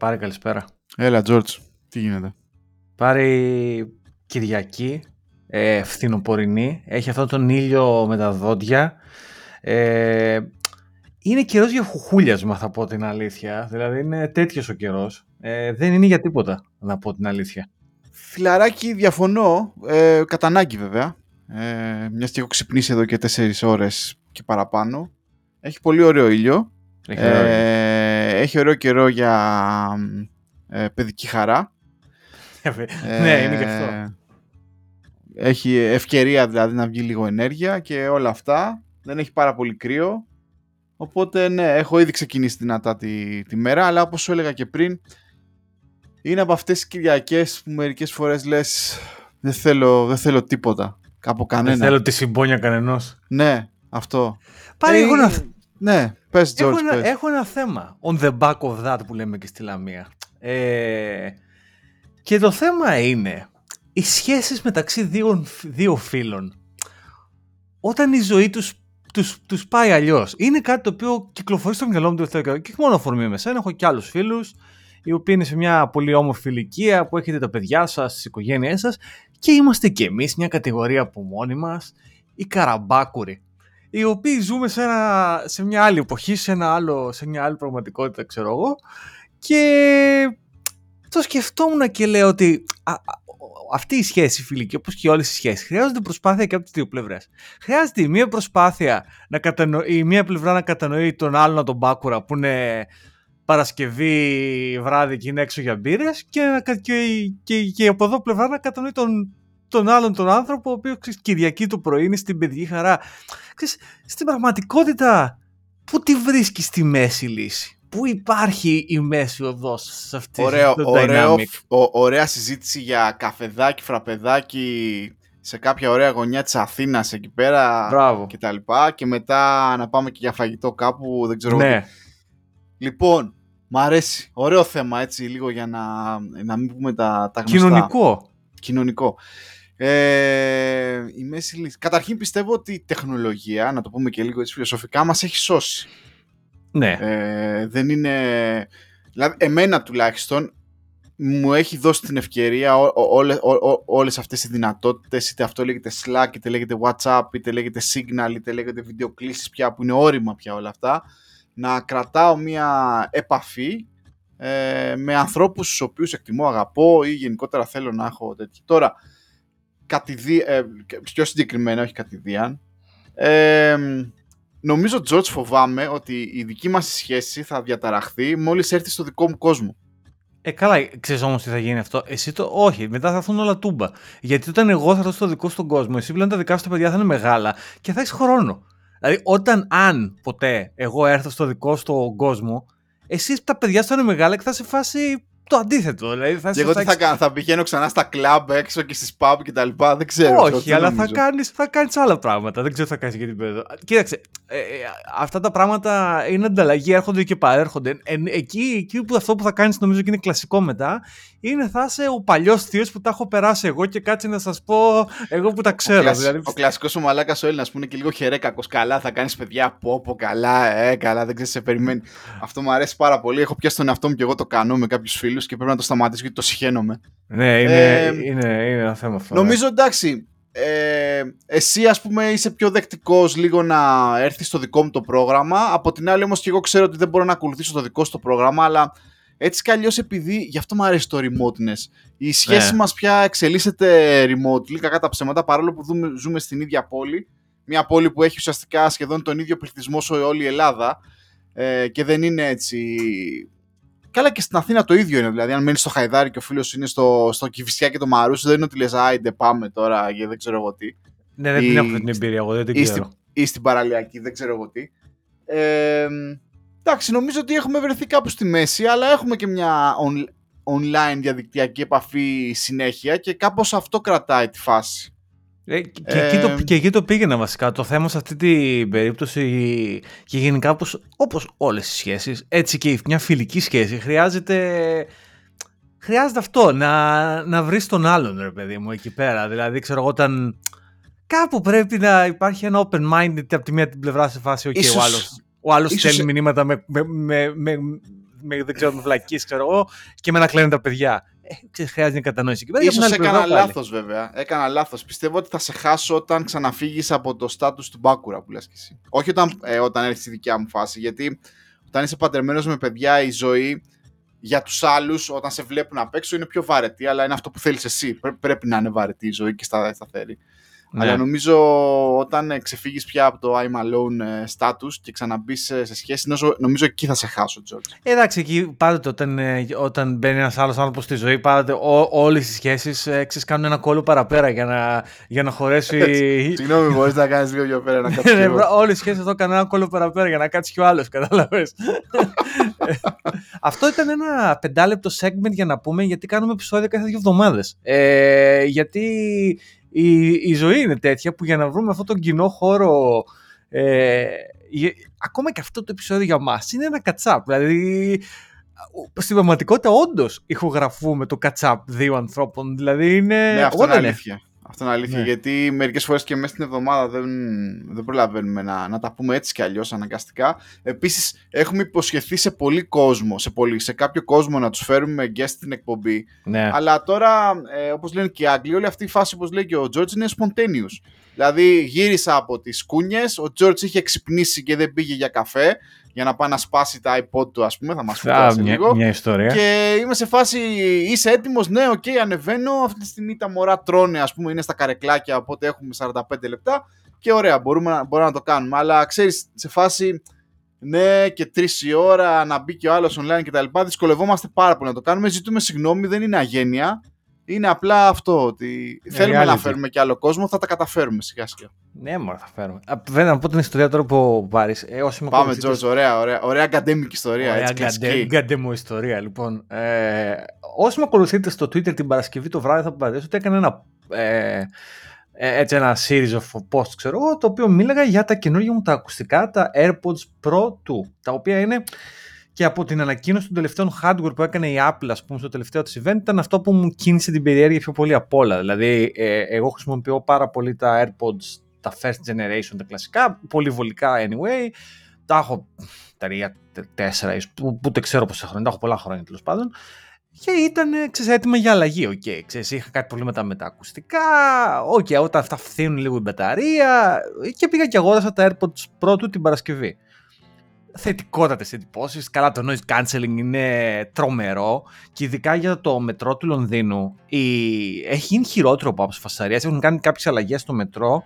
Πάρε καλησπέρα. Έλα, Τζόρτζ. Τι γίνεται; Πάρε Κυριακή, ε, φθινοπορεινή. Έχει αυτόν τον ήλιο με τα δόντια. Ε, είναι καιρός για χουχούλιασμα, θα πω την αλήθεια. Δηλαδή είναι τέτοιος ο καιρός. Ε, δεν είναι για τίποτα, να πω την αλήθεια. Φιλαράκι, διαφωνώ. Ε, κατά ανάγκη, βέβαια. Ε, Μιας και έχω ξυπνήσει εδώ και 4 ώρες και παραπάνω. Έχει πολύ ωραίο ήλιο. Έχει ωραίο ήλιο. Ε, έχει ωραίο καιρό για ε, παιδική χαρά. ναι, είναι και αυτό. Έχει ευκαιρία δηλαδή να βγει λίγο ενέργεια και όλα αυτά. Δεν έχει πάρα πολύ κρύο. Οπότε ναι, έχω ήδη ξεκινήσει δυνατά τη, τη μέρα, αλλά όπως σου έλεγα και πριν, είναι από αυτές τις Κυριακές που μερικές φορές λες δεν θέλω, δεν θέλω τίποτα από κανένα. Δεν θέλω τη συμπόνια κανενός. Ναι, αυτό. Πάρε Ε, εγώ να... Ναι, πες Έχω George, ένα, πες. έχω ένα θέμα. On the back of that που λέμε και στη Λαμία. Ε, και το θέμα είναι οι σχέσεις μεταξύ δύο, δύο φίλων. Όταν η ζωή τους, τους, τους πάει αλλιώς. Είναι κάτι το οποίο κυκλοφορεί στο μυαλό μου το τελευταίο καιρό. Και όχι μόνο αφορμή με σένα, έχω και άλλους φίλους οι οποίοι είναι σε μια πολύ όμορφη ηλικία που έχετε τα παιδιά σας, τις οικογένειές σας και είμαστε κι εμείς μια κατηγορία από μόνοι μας, οι καραμπάκουροι οι οποίοι ζούμε σε, ένα, σε μια άλλη εποχή, σε, ένα άλλο, σε μια άλλη πραγματικότητα, ξέρω εγώ. Και το σκεφτόμουν και λέω ότι α, α, αυτή η σχέση φιλική, όπως και όλες οι σχέσεις, χρειάζονται προσπάθεια και από τις δύο πλευρές. Χρειάζεται η μία προσπάθεια, να κατανο... η μία πλευρά να κατανοεί τον άλλον να τον μπάκουρα που είναι Παρασκευή βράδυ και είναι έξω για μπύρες και, να κα- και, και, και από εδώ πλευρά να κατανοεί τον, τον άλλον τον άνθρωπο ο οποίος ξέρεις, Κυριακή το πρωί είναι στην παιδική χαρά. Ξέρεις, στην πραγματικότητα πού τη βρίσκεις στη μέση λύση; Πού υπάρχει η μέση οδός σε αυτή Ωραίο, το ωραίο, dynamic; ο- ωραία συζήτηση για καφεδάκι, φραπεδάκι σε κάποια ωραία γωνιά της Αθήνας εκεί πέρα Μπράβο. και τα λοιπά και μετά να πάμε και για φαγητό κάπου, δεν ξέρω Ναι, Λοιπόν, μ' αρέσει. Ωραίο θέμα έτσι λίγο για να, να μην πούμε τα, τα γνωστά. κοινωνικό. Κοινωνικό. Ε, η μέση λύση. Καταρχήν πιστεύω ότι η τεχνολογία, να το πούμε και λίγο έτσι φιλοσοφικά, μας έχει σώσει. Ναι, Ε, δεν είναι... Δηλαδή, εμένα τουλάχιστον μου έχει δώσει την ευκαιρία ό, ό, όλες, ό, ό, όλες αυτές οι δυνατότητες, είτε αυτό λέγεται Slack, είτε λέγεται WhatsApp, είτε λέγεται Signal, είτε λέγεται βιντεοκλήσεις πια, που είναι όρημα πια όλα αυτά, να κρατάω μια επαφή ε, με ανθρώπους στους οποίους εκτιμώ, αγαπώ ή γενικότερα θέλω να έχω τέτοια. Τώρα, κατηδί, ε, πιο συγκεκριμένα, όχι κατηδίαν, ε, νομίζω, George, φοβάμαι ότι η δική μας σχέση θα διαταραχθεί μόλις έρθει στο δικό μου κόσμο. Ε, καλά, ξέρεις όμως τι θα γίνει αυτό. Εσύ το. Όχι, μετά θα έρθουν όλα τούμπα. Γιατί όταν εγώ θα έρθω στο δικό σου τον κόσμο, εσύ πλέον τα δικά σου τα παιδιά θα είναι μεγάλα και θα έχεις χρόνο. Δηλαδή, όταν, αν ποτέ εγώ έρθω στο δικό σου τον κόσμο, εσύ τα παιδιά σου θα είναι μεγάλα και θα σε φάση το αντίθετο. Δηλαδή, θα Και σε εγώ τι θα κάνω, θα πηγαίνω ξανά στα κλαμπ έξω και στις pub και τα λοιπά, δεν ξέρω. George, Όχι, δεν αλλά θα νομίζω. κάνεις, θα κάνεις άλλα πράγματα. Δεν ξέρω τι θα κάνεις για την περίοδο. Κοίταξε, ε, ε, αυτά τα πράγματα είναι ανταλλαγή, έρχονται και παρέρχονται. Ε, εκεί, εκεί που αυτό που θα κάνεις νομίζω και είναι κλασικό μετά, είναι θα είσαι ο παλιός θείος που τα έχω περάσει εγώ και κάτσε να σας πω εγώ που τα Ο, ξέρω. κλασ... δηλαδή, ο κλασικός ο μαλάκας ο Έλληνας που είναι και λίγο χερέκακος. Καλά, θα κάνεις παιδιά, πω πω, καλά, ε, καλά, δεν ξέρεις, σε περιμένει. Αυτό μου αρέσει πάρα πολύ. Έχω πιάσει τον εαυτό μου και εγώ το κάνω με κάποιους φίλους και πρέπει να το σταματήσω γιατί το συχαίνομαι. ναι, είναι, Ε, είναι, είναι ένα θέμα αυτό. ναι. Νομίζω εντάξει, ε, εσύ ας πούμε είσαι πιο δεκτικός λίγο να έρθεις στο δικό μου το πρόγραμμα. Από την άλλη όμως και εγώ ξέρω ότι δεν μπορώ να ακολουθήσω το δικό σου το πρόγραμμα, αλλά έτσι κι αλλιώς επειδή γι' αυτό μου αρέσει το remoteness. Η σχέση Ναι. μας πια εξελίσσεται remotely, κακά τα ψέματα, παρόλο που δούμε, ζούμε στην ίδια πόλη. Μια πόλη που έχει ουσιαστικά σχεδόν τον ίδιο πληθυσμό σε όλη η Ελλάδα ε, και δεν είναι έτσι Καλά και στην Αθήνα το ίδιο είναι. Δηλαδή, αν μένεις στο Χαϊδάρι και ο φίλος είναι στο, στο Κηφισιά και το Μαρούσι, δεν είναι ότι λες, Άιντε, πάμε τώρα και δεν ξέρω εγώ τι. Ναι, δεν η- την έχω αυτή την εμπειρία εγώ, δεν την ή, ξέρω. στην, ή στην παραλιακή, δεν ξέρω εγώ τι. Ε, εντάξει, νομίζω ότι έχουμε βρεθεί κάπου στη μέση, αλλά έχουμε και μια on, online διαδικτυακή επαφή συνέχεια και κάπως αυτό κρατάει τη φάση. Ε, και, και εκεί το, Ε, και εκεί το πήγαινα βασικά. Το θέμα σε αυτή την περίπτωση και γενικά όπως, όπως όλες οι σχέσεις, έτσι και μια φιλική σχέση χρειάζεται, χρειάζεται αυτό, να, να βρεις τον άλλον ρε παιδί μου εκεί πέρα. Δηλαδή ξέρω εγώ όταν κάπου πρέπει να υπάρχει ένα open mind από τη μία την πλευρά σε φάση okay, Ίσως- ο άλλος, ο άλλος ίσως- στέλνει μηνύματα με, με, με, με με, δεν ξέρω, με βλακή, ξέρω εγώ, και με να κλαίνουν τα παιδιά. Ε, ξέρεις, χρειάζεται κατανόηση. Και Ίσως έκανα λάθος, βέβαια. Έκανα λάθος. Πιστεύω ότι θα σε χάσω όταν ξαναφύγεις από το στάτου του Μπάκουρα που λες και εσύ. Όχι όταν, ε, όταν έρθει στη δικιά μου φάση. Γιατί όταν είσαι παντρεμένος με παιδιά, η ζωή για τους άλλους, όταν σε βλέπουν απ' έξω, είναι πιο βαρετή, αλλά είναι αυτό που θέλεις εσύ. Πρέπει να είναι βαρετή η ζωή και σταθερή. Ναι. Αλλά νομίζω όταν ξεφύγεις πια από το I'm alone ε, status και ξαναμπεί σε σχέση, νομίζω, νομίζω εκεί θα σε χάσω, Τζόρτζ. Ε, εντάξει, εκεί πάντοτε όταν, ε, όταν μπαίνει ένας άλλος άνθρωπος στη ζωή, πάντοτε όλες οι σχέσεις ε, κάνουν ένα κόλλο παραπέρα για να, για να χωρέσει. Συγγνώμη, μπορείς να κάνεις λίγο πιο πέρα να κάτσεις. Ναι, όλες οι σχέσεις εδώ κάνουν ένα κόλλο παραπέρα για να κάτσει κι ο άλλος, κατάλαβες. Αυτό ήταν ένα πεντάλεπτο segment για να πούμε γιατί κάνουμε επεισόδια κάθε δύο εβδομάδες. Ε, γιατί η, η ζωή είναι τέτοια που για να βρούμε αυτόν τον κοινό χώρο ε, ακόμα και αυτό το επεισόδιο για μας είναι ένα κατσάπ. Δηλαδή στην πραγματικότητα όντως ηχογραφούμε το κατσάπ δύο ανθρώπων. Δηλαδή είναι ναι, αυτό είναι αλήθεια αυτό είναι αλήθεια. Ναι. Γιατί μερικές φορές και μέσα στην εβδομάδα δεν, δεν προλαβαίνουμε να, να τα πούμε έτσι κι αλλιώς αναγκαστικά. Επίσης, έχουμε υποσχεθεί σε πολύ κόσμο, σε, πολύ, σε κάποιο κόσμο να τους φέρουμε guest στην εκπομπή. Ναι. Αλλά τώρα, ε, όπως λένε και οι Άγγλοι, όλη αυτή η φάση, όπως λέει και ο George, είναι spontaneous. Δηλαδή, γύρισα από τις κούνιες, ο George είχε ξυπνήσει και δεν πήγε για καφέ για να πάει να σπάσει τα iPod του, ας πούμε. Θα μας πει λίγο. Μια ιστορία. Και είμαι σε φάση, είσαι έτοιμος, ναι, OK, okay, ανεβαίνω. Αυτή τη στιγμή τα μωρά τρώνε, ας πούμε, είναι στα καρεκλάκια, οπότε έχουμε 45 λεπτά. Και ωραία, μπορούμε, μπορούμε να το κάνουμε. Αλλά ξέρεις, σε φάση, ναι, και τρεις η ώρα να μπει και ο άλλος online κτλ. Δυσκολευόμαστε πάρα πολύ να το κάνουμε. Ζητούμε συγγνώμη, δεν είναι αγένεια. Είναι απλά αυτό ότι ε, θέλουμε να φέρουμε και άλλο κόσμο, θα τα καταφέρουμε σιγά σιγά. Ναι, μόνο θα φέρουμε. Βέβαια, να πω την ιστορία τώρα που πάρει. Ε, Πάμε, Τζορτζ, ωραία, ωραία, ωραία academic ιστορία. Ωραία academic ιστορία, λοιπόν. Ε, όσοι με ακολουθείτε στο Twitter την Παρασκευή το βράδυ, θα παραδείγω ότι έκανα ένα. Ε, ε, έτσι ένα series of posts, ξέρω εγώ, το οποίο μίλαγα για τα καινούργια μου τα ακουστικά, τα AirPods Pro 2, τα οποία είναι και από την ανακοίνωση των τελευταίων hardware που έκανε η Apple, ας πούμε, στο τελευταίο της event, ήταν αυτό που μου κίνησε την περιέργεια πιο πολύ απ' όλα. Δηλαδή, ε, εγώ χρησιμοποιώ πάρα πολύ τα AirPods, τα first generation, τα κλασικά, πολύ βολικά anyway. Τα έχω τρία, τέσσερα, που, δεν ξέρω πόσα χρόνια, τα έχω πολλά χρόνια τέλος πάντων. Και ήταν ξέρεις, έτοιμα για αλλαγή. Okay, ξέρεις, είχα κάτι προβλήματα με τα ακουστικά. OK, okay, όταν αυτά φθίνουν λίγο η μπαταρία. Και πήγα και αγόρασα τα AirPods Pro 2 την Παρασκευή θετικότατες εντυπώσεις. Καλά, το noise cancelling είναι τρομερό και ειδικά για το μετρό του Λονδίνου η... έχει γίνει χειρότερο από άποψη φασαρίας. Έχουν κάνει κάποιες αλλαγές στο μετρό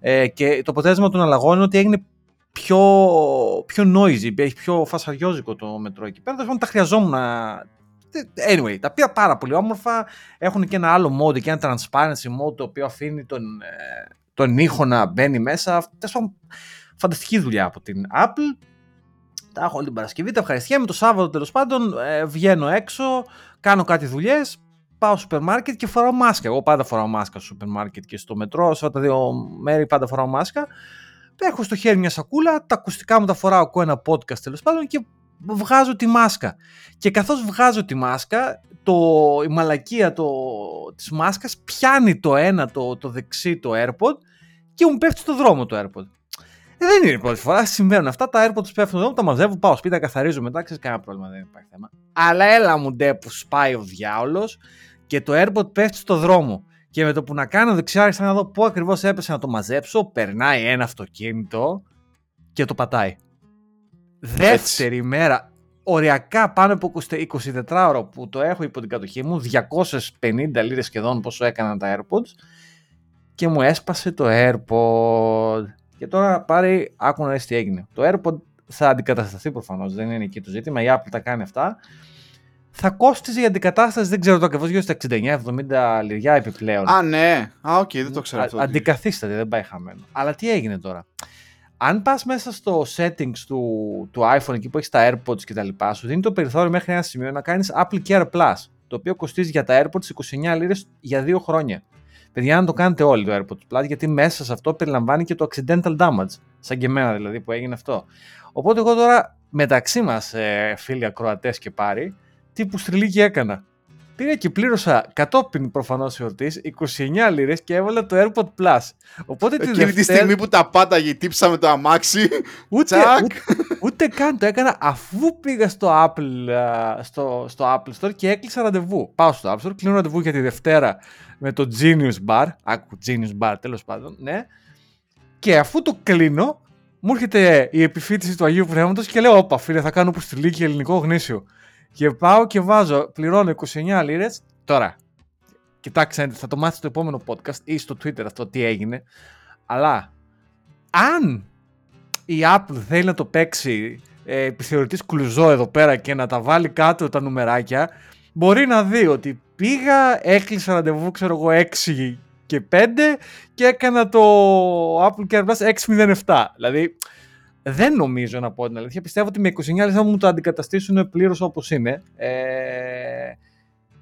ε, και το αποτέλεσμα των αλλαγών είναι ότι έγινε πιο, πιο noisy, έχει πιο φασαριόζικο το μετρό εκεί πέρα. Δηλαδή τα χρειαζόμουν. Anyway, τα πήρα πάρα πολύ όμορφα. Έχουν και ένα άλλο mode και ένα transparency mode το οποίο αφήνει τον, ε, τον ήχο να μπαίνει μέσα. Φανταστική δουλειά από την Apple τα έχω όλη την Παρασκευή, τα ευχαριστιέμαι. Το Σάββατο τέλος πάντων ε, βγαίνω έξω, κάνω κάτι δουλειές, πάω στο σούπερ μάρκετ και φοράω μάσκα. Εγώ πάντα φοράω μάσκα στο σούπερ μάρκετ και στο μετρό. Σε αυτά τα δύο μέρη πάντα φοράω μάσκα. Έχω στο χέρι μια σακούλα, τα ακουστικά μου τα φοράω, ακούω ένα podcast τέλος πάντων και βγάζω τη μάσκα. Και καθώς βγάζω τη μάσκα, το, η μαλακία το, της μάσκας πιάνει το ένα, το, το δεξί, το AirPod και μου πέφτει στο δρόμο το AirPod. Ε, δεν είναι η πρώτη φορά, συμβαίνουν αυτά. Τα AirPods πέφτουν εδώ, τα μαζεύω, πάω σπίτι, τα καθαρίζω μετά, ξέρει κανένα πρόβλημα, δεν υπάρχει θέμα. Αλλά έλα μου ντε που σπάει ο διάολος και το AirPod πέφτει στο δρόμο. Και με το που να κάνω δεξιά να δω πού ακριβώς έπεσε να το μαζέψω, περνάει ένα αυτοκίνητο και το πατάει. Δεύτερη μέρα, οριακά πάνω από 24 ώρα που το έχω υπό την κατοχή μου, 250 λίρες σχεδόν πόσο έκαναν τα AirPods και μου έσπασε το AirPod. Και τώρα πάρει, άκου να δεις τι έγινε. Το AirPod θα αντικατασταθεί προφανώς, δεν είναι εκεί το ζήτημα. Η Apple τα κάνει αυτά. Θα κόστιζε η αντικατάσταση, δεν ξέρω το ακριβώς, γύρω στα 69-70 λιριά επιπλέον. Α, ναι. Α, OK, okay, δεν το ξέρω αυτό. Αντικαθίσταται, δεν πάει χαμένο. Αλλά τι έγινε τώρα; Αν πας μέσα στο settings του, του iPhone, εκεί που έχεις τα AirPods και τα λοιπά, σου δίνει το περιθώριο μέχρι ένα σημείο να κάνεις Apple Care Plus, το οποίο κοστίζει για τα AirPods 29 λίρες για δύο χρόνια. Παιδιά, να το κάνετε όλοι το AirPods Plus, γιατί μέσα σε αυτό περιλαμβάνει και το accidental damage. Σαν και εμένα δηλαδή που έγινε αυτό. Οπότε εγώ τώρα μεταξύ μας, ε, φίλοι ακροατές και πάρει, τι που στριλίκι έκανα. Πήγα και πλήρωσα κατόπιν προφανώς εορτής 29 λίρες και έβαλα το AirPod Plus. Οπότε τη Εκείνη Δευτέρα... τη στιγμή που τα πάταγε, τύψαμε το αμάξι. Ούτε, Τσακ. ούτε, ούτε καν το έκανα αφού πήγα στο Apple, α, στο, στο Apple Store και έκλεισα ραντεβού. Πάω στο Apple Store, κλείνω ραντεβού για τη Δευτέρα με το Genius Bar. Άκου, Genius Bar, τέλος πάντων, ναι. Και αφού το κλείνω, μου έρχεται η επιφύτηση του Αγίου Πνεύματος και λέω: Όπα, φίλε, θα κάνω προστιλίκη ελληνικό γνήσιο. Και πάω και βάζω, πληρώνω 29 λίρες. Τώρα, κοιτάξτε, θα το μάθει στο επόμενο podcast ή στο Twitter αυτό τι έγινε. Αλλά αν η Apple θέλει να το παίξει ε, επιθεωρητής κλουζό εδώ πέρα και να τα βάλει κάτω τα νουμεράκια, μπορεί να δει ότι πήγα, έκλεισα ραντεβού, ξέρω εγώ, 6 και 5 και έκανα το Apple Care Plus 607. Δηλαδή, δεν νομίζω να πω την αλήθεια. Πιστεύω ότι με 29 λεπτά μου το αντικαταστήσουν πλήρως όπως είναι. Ε,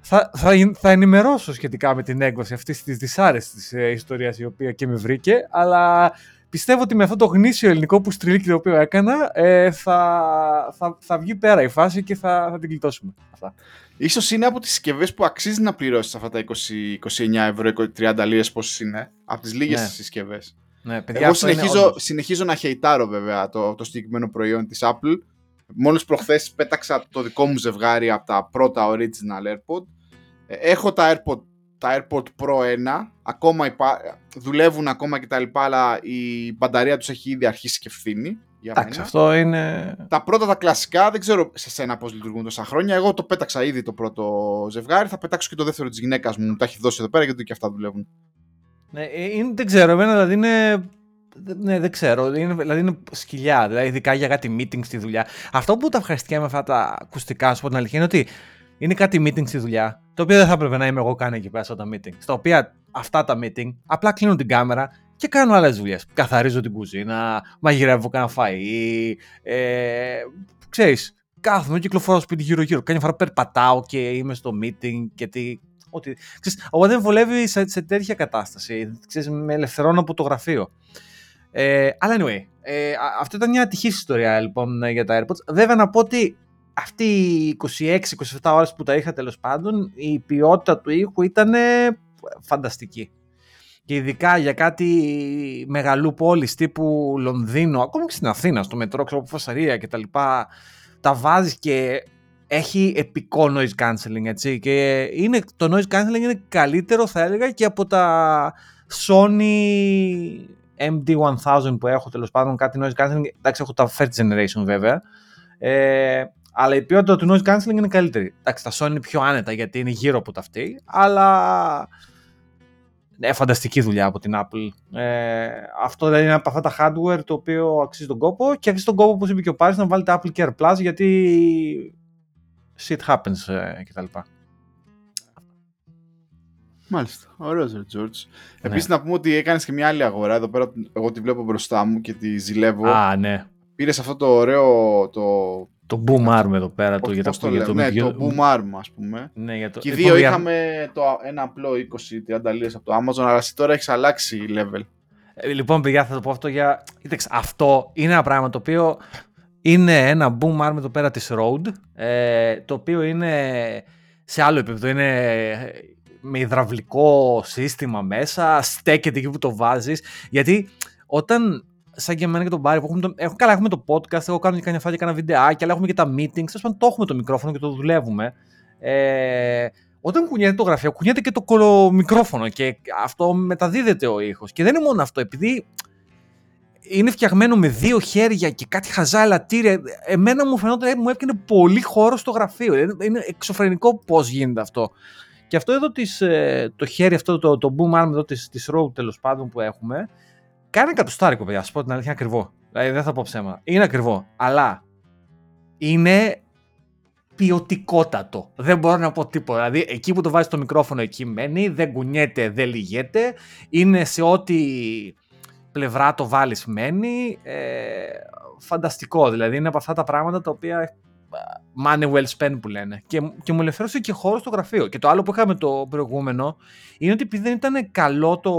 θα, θα, θα ενημερώσω σχετικά με την έκβαση αυτής της δυσάρεστης ε, ιστορίας η οποία και με βρήκε, αλλά πιστεύω ότι με αυτό το γνήσιο ελληνικό που στριλίκι το οποίο έκανα ε, θα, θα, θα βγει πέρα η φάση και θα, θα την κλειτώσουμε. Αυτά. Ίσως είναι από τις συσκευές που αξίζει να πληρώσεις αυτά τα 20, 29 ευρώ, 30 λίρες πόσες είναι. Από τις λίγες Ναι. συσκευές. Ναι, παιδιά, Εγώ αυτό είναι συνεχίζω, όντως. συνεχίζω να χεϊτάρω βέβαια το, το συγκεκριμένο προϊόν της Apple. Μόλις προχθές πέταξα το δικό μου ζευγάρι από τα πρώτα original AirPod. Ε, Έχω τα AirPod, τα AirPod Pro 1, ακόμα υπά... δουλεύουν ακόμα και τα λοιπά, αλλά η μπαταρία τους έχει ήδη αρχίσει και φθήνει. Για Εντάξει, μένα. αυτό είναι... Τα πρώτα τα κλασικά, δεν ξέρω σε σένα πώς λειτουργούν τόσα χρόνια. Εγώ το πέταξα ήδη το πρώτο ζευγάρι, θα πετάξω και το δεύτερο της γυναίκας μου. Μου τα έχει δώσει εδώ πέρα γιατί και αυτά δουλεύουν. Ναι, ε, είναι, δεν ξέρω, εμένα δηλαδή είναι. Ναι, δεν ξέρω. Είναι, δηλαδή είναι σκυλιά. Δηλαδή, ειδικά για κάτι meeting στη δουλειά. Αυτό που τα ευχαριστικά με αυτά τα ακουστικά, σου πω την αλήθεια, είναι ότι είναι κάτι meeting στη δουλειά, το οποίο δεν θα έπρεπε να είμαι εγώ καν εκεί πέρα στα meeting. Στα οποία αυτά τα meeting απλά κλείνω την κάμερα και κάνω άλλες δουλειές. Καθαρίζω την κουζίνα, μαγειρεύω κάνα φαΐ, ε, ξέρεις, κάθομαι, κυκλοφορώ στο σπίτι γύρω-γύρω. Κάποια φορά περπατάω και είμαι στο meeting και τι. Ότι, ξέρεις, οπότε δεν βολεύει σε, σε τέτοια κατάσταση. Ξέρεις, με ελευθερώνω από το γραφείο. Ε, αλλά anyway, ε, α- αυτό ήταν μια ατυχής ιστορία λοιπόν ε, για τα AirPods. Βέβαια να πω ότι αυτή οι 26-27 ώρες που τα είχα τέλος πάντων, η ποιότητα του ήχου ήταν φανταστική. Και ειδικά για κάτι μεγαλού πόλης τύπου Λονδίνο, ακόμα και στην Αθήνα, στο μετρό, ξέρω, Φασαρία και τα λοιπά, τα βάζεις και έχει επικό noise cancelling, έτσι. Και είναι, το noise cancelling είναι καλύτερο, θα έλεγα, και από τα Sony MD1000 που έχω, τέλος πάντων, κάτι noise cancelling. Εντάξει, έχω τα first generation βέβαια. Ε, αλλά η ποιότητα του noise cancelling είναι καλύτερη. Εντάξει, τα Sony είναι πιο άνετα γιατί είναι γύρω από τα αυτή, αλλά ναι, φανταστική δουλειά από την Apple. Ε, αυτό δηλαδή είναι από αυτά τα hardware το οποίο αξίζει τον κόπο και αξίζει τον κόπο, όπως είπε και ο Πάρης, να βάλετε Apple Care Plus γιατί shit happens ε, κτλ. Μάλιστα. Ωραίος ρε George. Ναι. Επίσης να πούμε ότι έκανες και μια άλλη αγορά. Εδώ πέρα, εγώ τη βλέπω μπροστά μου και τη ζηλεύω. Α, ναι. Πήρες αυτό το ωραίο. Το, Το boom arm εδώ πέρα. Το, όχι, για πώς το, το για λέω, το, ναι, για- το boom arm, ας πούμε. Ναι, για το, Και οι λοιπόν, δύο για- είχαμε το, ένα απλό 20-30 λίρες από το Amazon, αλλά εσύ τώρα έχεις αλλάξει level. Ε, Λοιπόν, παιδιά, θα το πω αυτό για. Κοίταξε, αυτό είναι ένα πράγμα το οποίο είναι ένα boom arm εδώ πέρα της Rode, ε, το οποίο είναι σε άλλο επίπεδο. Είναι με υδραυλικό σύστημα μέσα, στέκεται εκεί που το βάζεις. Γιατί όταν, σαν και εμένα και τον Μπάρι, που έχουμε το, έχω, καλά, έχουμε το podcast, έχω κάνει και κανένα φάση και κάνα βιντεάκι, αλλά έχουμε και τα meetings, τέλος πάντων το έχουμε το μικρόφωνο και το δουλεύουμε. Ε, όταν κουνιέται το γραφείο, κουνιέται και το κολομικρόφωνο και αυτό μεταδίδεται ο ήχος. Και δεν είναι μόνο αυτό, επειδή είναι φτιαγμένο με δύο χέρια και κάτι χαζά ελαττήρια, εμένα μου φαινόταν ε, μου έπαιρνε πολύ χώρο στο γραφείο. Είναι, είναι εξωφρενικό πώς γίνεται αυτό. Και αυτό εδώ της, ε, το χέρι αυτό, το, το boom arm εδώ της, της Rode τέλος πάντων που έχουμε, κάνει εκατοστάρικο παιδιά, να σου πω την αλήθεια, είναι ακριβό. Δηλαδή δεν θα πω ψέμα. Είναι ακριβό, αλλά είναι ποιοτικότατο. Δεν μπορώ να πω τίποτα. Δηλαδή, εκεί που το βάζεις το μικρόφωνο, εκεί μένει, δεν κουνιέται, δεν λυγέται. Είναι σε ό,τι πλευρά το βάλεις μένει. Ε, φανταστικό. Δηλαδή, είναι από αυτά τα πράγματα τα οποία ε, money well spent που λένε. Και, και μου ελευθέρωσε και χώρο στο γραφείο. Και το άλλο που είχαμε το προηγούμενο είναι ότι επειδή δεν ήταν καλό το,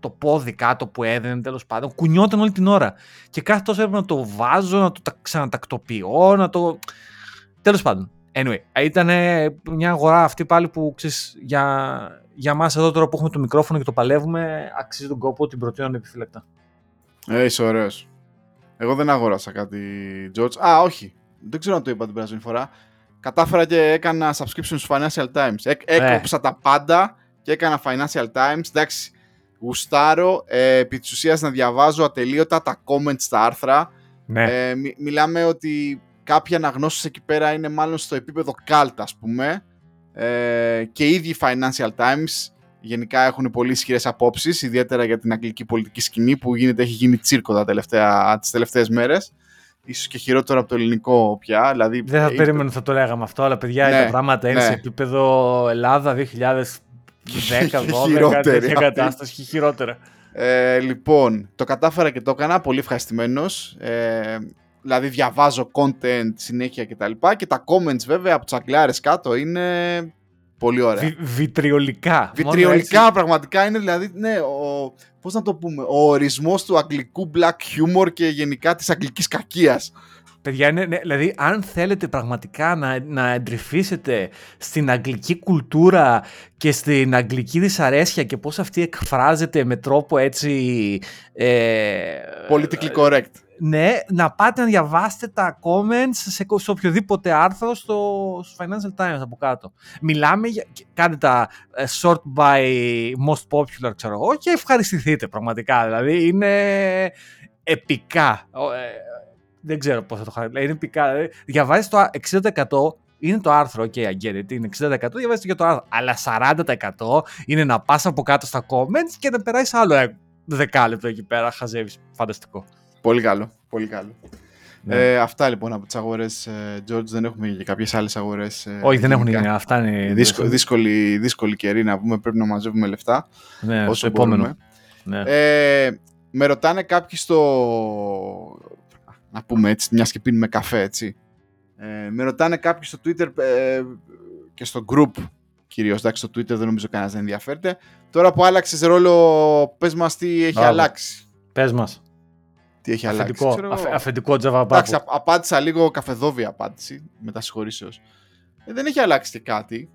το πόδι κάτω που έδαινε τέλος πάντων, κουνιόταν όλη την ώρα. Και κάθε τόσο έπρεπε να το βάζω, να το τα- ξανατακτοποιώ, να το. Τέλος πάντων. Anyway, ήταν μια αγορά αυτή πάλι που ξέρεις, για, για μας εδώ τώρα που έχουμε το μικρόφωνο και το παλεύουμε, αξίζει τον κόπο, την προτείνω επιφύλακτα. Ε, είσαι ωραίος. Εγώ δεν αγόρασα κάτι, George. Α, όχι. Δεν ξέρω αν το είπα την περασμένη φορά. Κατάφερα και έκανα subscription στους Financial Times. Έκ, έκοψα τα πάντα και έκανα Financial Times. Εντάξει, γουστάρω ε, επί της ουσίας να διαβάζω ατελείωτα τα comments στα άρθρα. Ναι. Ε, μιλάμε ότι κάποιοι αναγνώσεις εκεί πέρα είναι μάλλον στο επίπεδο cult ας πούμε ε, και οι ίδιοι Financial Times γενικά έχουν πολύ ισχυρές απόψεις, ιδιαίτερα για την αγγλική πολιτική σκηνή που γίνεται, έχει γίνει τσίρκο τα τελευταία, τις τελευταίες μέρες. Ίσως και χειρότερο από το ελληνικό πια. Δηλαδή, Δεν θα περίμενα θα το λέγαμε αυτό, αλλά παιδιά ναι, τα πράγματα είναι ναι. σε επίπεδο Ελλάδα 2010, 2012, τέτοια κατάσταση χειρότερα. Ε, λοιπόν, το κατάφερα και το έκανα, πολύ ευχαριστημένος. Ε, δηλαδή διαβάζω content συνέχεια κτλ. Και, και τα comments βέβαια από του αγγλιάρες κάτω είναι πολύ ωραία. Βι, βιτριολικά. Βιτριολικά πραγματικά είναι δηλαδή, ναι, ο, πώς να το πούμε, ο ορισμός του αγγλικού black humor και γενικά της αγγλικής κακίας. Παιδιά, ναι, ναι, δηλαδή αν θέλετε πραγματικά να, να εντρυφήσετε στην αγγλική κουλτούρα και στην αγγλική δυσαρέσκεια και πώς αυτή εκφράζεται με τρόπο έτσι... Ε, Politically correct. Ναι, να πάτε να διαβάσετε τα comments σε, σε οποιοδήποτε άρθρο στο, Financial Times από κάτω. Μιλάμε για... Κάντε τα ε, sort by most popular, ξέρω εγώ, και ευχαριστηθείτε πραγματικά. Δηλαδή είναι επικά. Ε, δεν ξέρω πώς θα το χαρακτηρίσω. Είναι πικά. Δηλαδή, διαβάζει το 60% είναι το άρθρο, ok, I get it, είναι 60%, διαβάζει και το άρθρο. Αλλά 40% είναι να πας από κάτω στα comments και να περάσεις άλλο δεκάλεπτο εκεί πέρα. Χαζεύεις. Φανταστικό. Πολύ καλό. Πολύ καλό. Ναι. Ε, αυτά λοιπόν από τις αγορές, ε, George. Δεν έχουμε και κάποιες άλλες αγορές. Ε, Όχι, δεν έχουν γίνει. Αυτά είναι. Δύσκολη, δύσκολη, δύσκολη καιρή να πούμε. Πρέπει να μαζεύουμε λεφτά. Ναι, όσο επόμενο. Ναι. Ε, με ρωτάνε κάποιοι στο να πούμε έτσι, μιας και πίνουμε καφέ, έτσι. Ε, με ρωτάνε κάποιοι στο Twitter ε, και στο group κυρίως, εντάξει, στο Twitter δεν νομίζω κανένας να ενδιαφέρεται. Τώρα που άλλαξες ρόλο, πες μας τι έχει αλλάξει. Πες μας. Τι έχει αφεντικό, αλλάξει. Ξέρω... Αφ, αφεντικό Java Εντάξει, απάντησα λίγο καφεδόβια απάντηση, μετά συγχωρήσεως. Ε, δεν έχει αλλάξει και κάτι.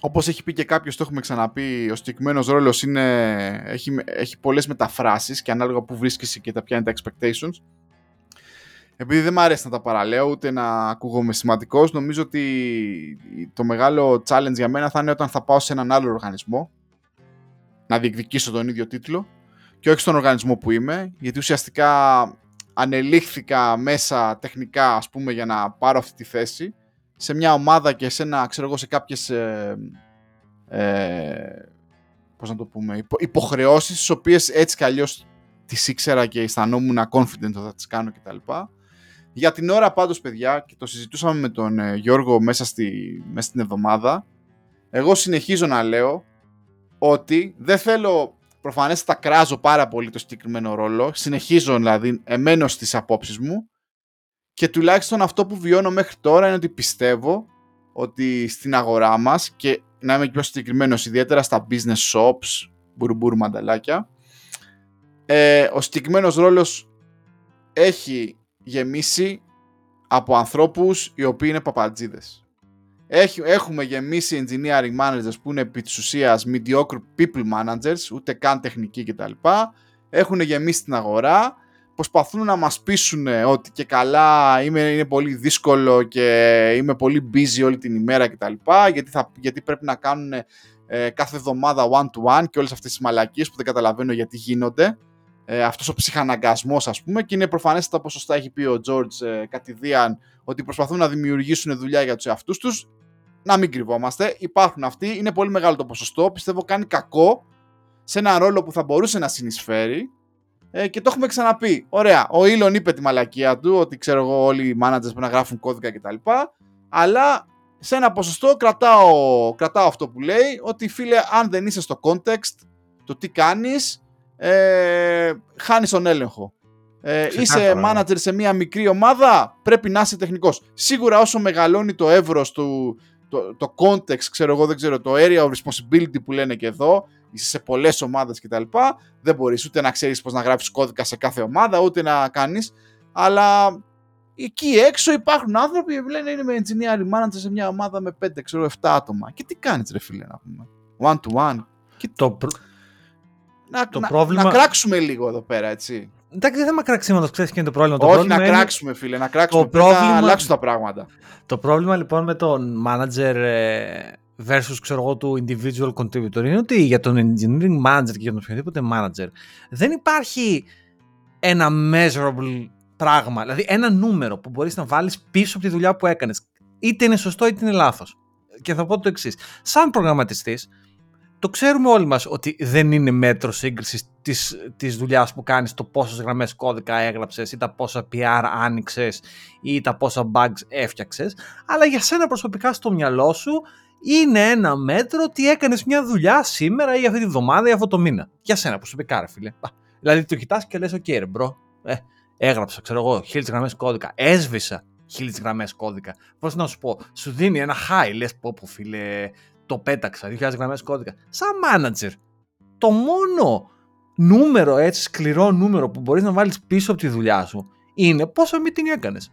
Όπως έχει πει και κάποιος, το έχουμε ξαναπεί, ο συγκεκριμένος ρόλος είναι, έχει, έχει πολλές μεταφράσεις και ανάλογα που βρίσκεσαι και τα ποια είναι τα expectations επειδή δεν μου αρέσει να τα παραλέω ούτε να ακούγομαι σημαντικός, νομίζω ότι το μεγάλο challenge για μένα θα είναι όταν θα πάω σε έναν άλλο οργανισμό να διεκδικήσω τον ίδιο τίτλο και όχι στον οργανισμό που είμαι, γιατί ουσιαστικά ανελήχθηκα μέσα τεχνικά ας πούμε για να πάρω αυτή τη θέση σε μια ομάδα και σε ένα, ξέρω εγώ, σε κάποιες ε, ε, πώς να το πούμε, υποχρεώσεις τις οποίες έτσι κι αλλιώς τις ήξερα και αισθανόμουν confident ότι θα τις κάνω κτλ. Για την ώρα πάντως παιδιά, και το συζητούσαμε με τον ε, Γιώργο μέσα, στη, μέσα στην εβδομάδα, εγώ συνεχίζω να λέω ότι δεν θέλω προφανές κράζω πάρα πολύ το συγκεκριμένο ρόλο, συνεχίζω δηλαδή εμένως στις απόψεις μου και τουλάχιστον αυτό που βιώνω μέχρι τώρα είναι ότι πιστεύω ότι στην αγορά μας και να είμαι πιο συγκεκριμένος ιδιαίτερα στα business shops, μπουρμπούρ μανταλάκια, ε, ο συγκεκριμένος ρόλος έχει γεμίσει από ανθρώπους οι οποίοι είναι παπατζίδες. Έχουμε γεμίσει engineering managers που είναι επί της ουσίας mediocre people managers, ούτε καν τεχνικοί κτλ. Έχουν γεμίσει την αγορά, προσπαθούν να μας πείσουν ότι και καλά είμαι, είναι πολύ δύσκολο και είμαι πολύ busy όλη την ημέρα κτλ. Γιατί, θα, γιατί πρέπει να κάνουν ε, κάθε εβδομάδα one-to-one και όλες αυτές τις μαλακίες που δεν καταλαβαίνω γιατί γίνονται ε, αυτός ο ψυχαναγκασμός ας πούμε και είναι προφανές τα ποσοστά έχει πει ο George ε, κατηδίαν ότι προσπαθούν να δημιουργήσουν δουλειά για τους εαυτούς τους να μην κρυβόμαστε, υπάρχουν αυτοί, είναι πολύ μεγάλο το ποσοστό, πιστεύω κάνει κακό σε ένα ρόλο που θα μπορούσε να συνεισφέρει ε, και το έχουμε ξαναπεί. Ωραία, ο Elon είπε τη μαλακία του ότι ξέρω εγώ όλοι οι managers πρέπει να γράφουν κώδικα κτλ. Αλλά σε ένα ποσοστό κρατάω, κρατάω αυτό που λέει ότι φίλε αν δεν είσαι στο context το τι κάνεις ε, χάνει τον έλεγχο. Ε, είσαι ναι. manager σε μια μικρή ομάδα, πρέπει να είσαι τεχνικός. Σίγουρα όσο μεγαλώνει το εύρος του, το, το context, ξέρω εγώ, δεν ξέρω, το area of responsibility που λένε και εδώ, είσαι σε πολλές ομάδες κτλ. Δεν μπορείς ούτε να ξέρεις πώς να γράφεις κώδικα σε κάθε ομάδα, ούτε να κάνεις, αλλά εκεί έξω υπάρχουν άνθρωποι που λένε είναι με engineering manager σε μια ομάδα με 5, ξέρω, 7 άτομα. Και τι κάνεις, ρε φίλε, να πούμε. One to one. Και... Το, προ... να, το να, πρόβλημα- να κράξουμε λίγο εδώ πέρα, έτσι. Εντάξει, δεν θέμα κραξίματο, ξέρεις και είναι το πρόβλημα. Το Όχι πρόβλημα να είναι- κράξουμε, φίλε, να κράξουμε. Το Πρέπει να πρόβλημα- αλλάξουν τα πράγματα. Το πρόβλημα λοιπόν με τον manager ε, versus ξέρω εγώ του individual contributor είναι ότι για τον engineering manager και για τον οποιοδήποτε manager δεν υπάρχει ένα measurable πράγμα, δηλαδή ένα νούμερο που μπορείς να βάλεις πίσω από τη δουλειά που έκανες. Είτε είναι σωστό είτε είναι λάθος. Και θα πω το εξής. Σαν προγραμματιστής, το ξέρουμε όλοι μας ότι δεν είναι μέτρο σύγκρισης της, της δουλειάς που κάνεις το πόσες γραμμές κώδικα έγραψες ή τα πόσα PR άνοιξες ή τα πόσα bugs έφτιαξες αλλά για σένα προσωπικά στο μυαλό σου είναι ένα μέτρο ότι έκανες μια δουλειά σήμερα ή αυτή τη βδομάδα ή αυτό το μήνα. Για σένα προσωπικά ρε φίλε. Α, Δηλαδή το κοιτάς και λες οκ ρε bro, ε, έγραψα ξέρω εγώ χίλιες γραμμές κώδικα, έσβησα χίλιες γραμμές κώδικα. Πώς να σου πω, σου δίνει ένα high, λες πω πω φίλε, το πέταξα, 2.000 γραμμές κώδικα. Σαν manager, το μόνο νούμερο, έτσι σκληρό νούμερο που μπορείς να βάλεις πίσω από τη δουλειά σου είναι πόσο meeting έκανες.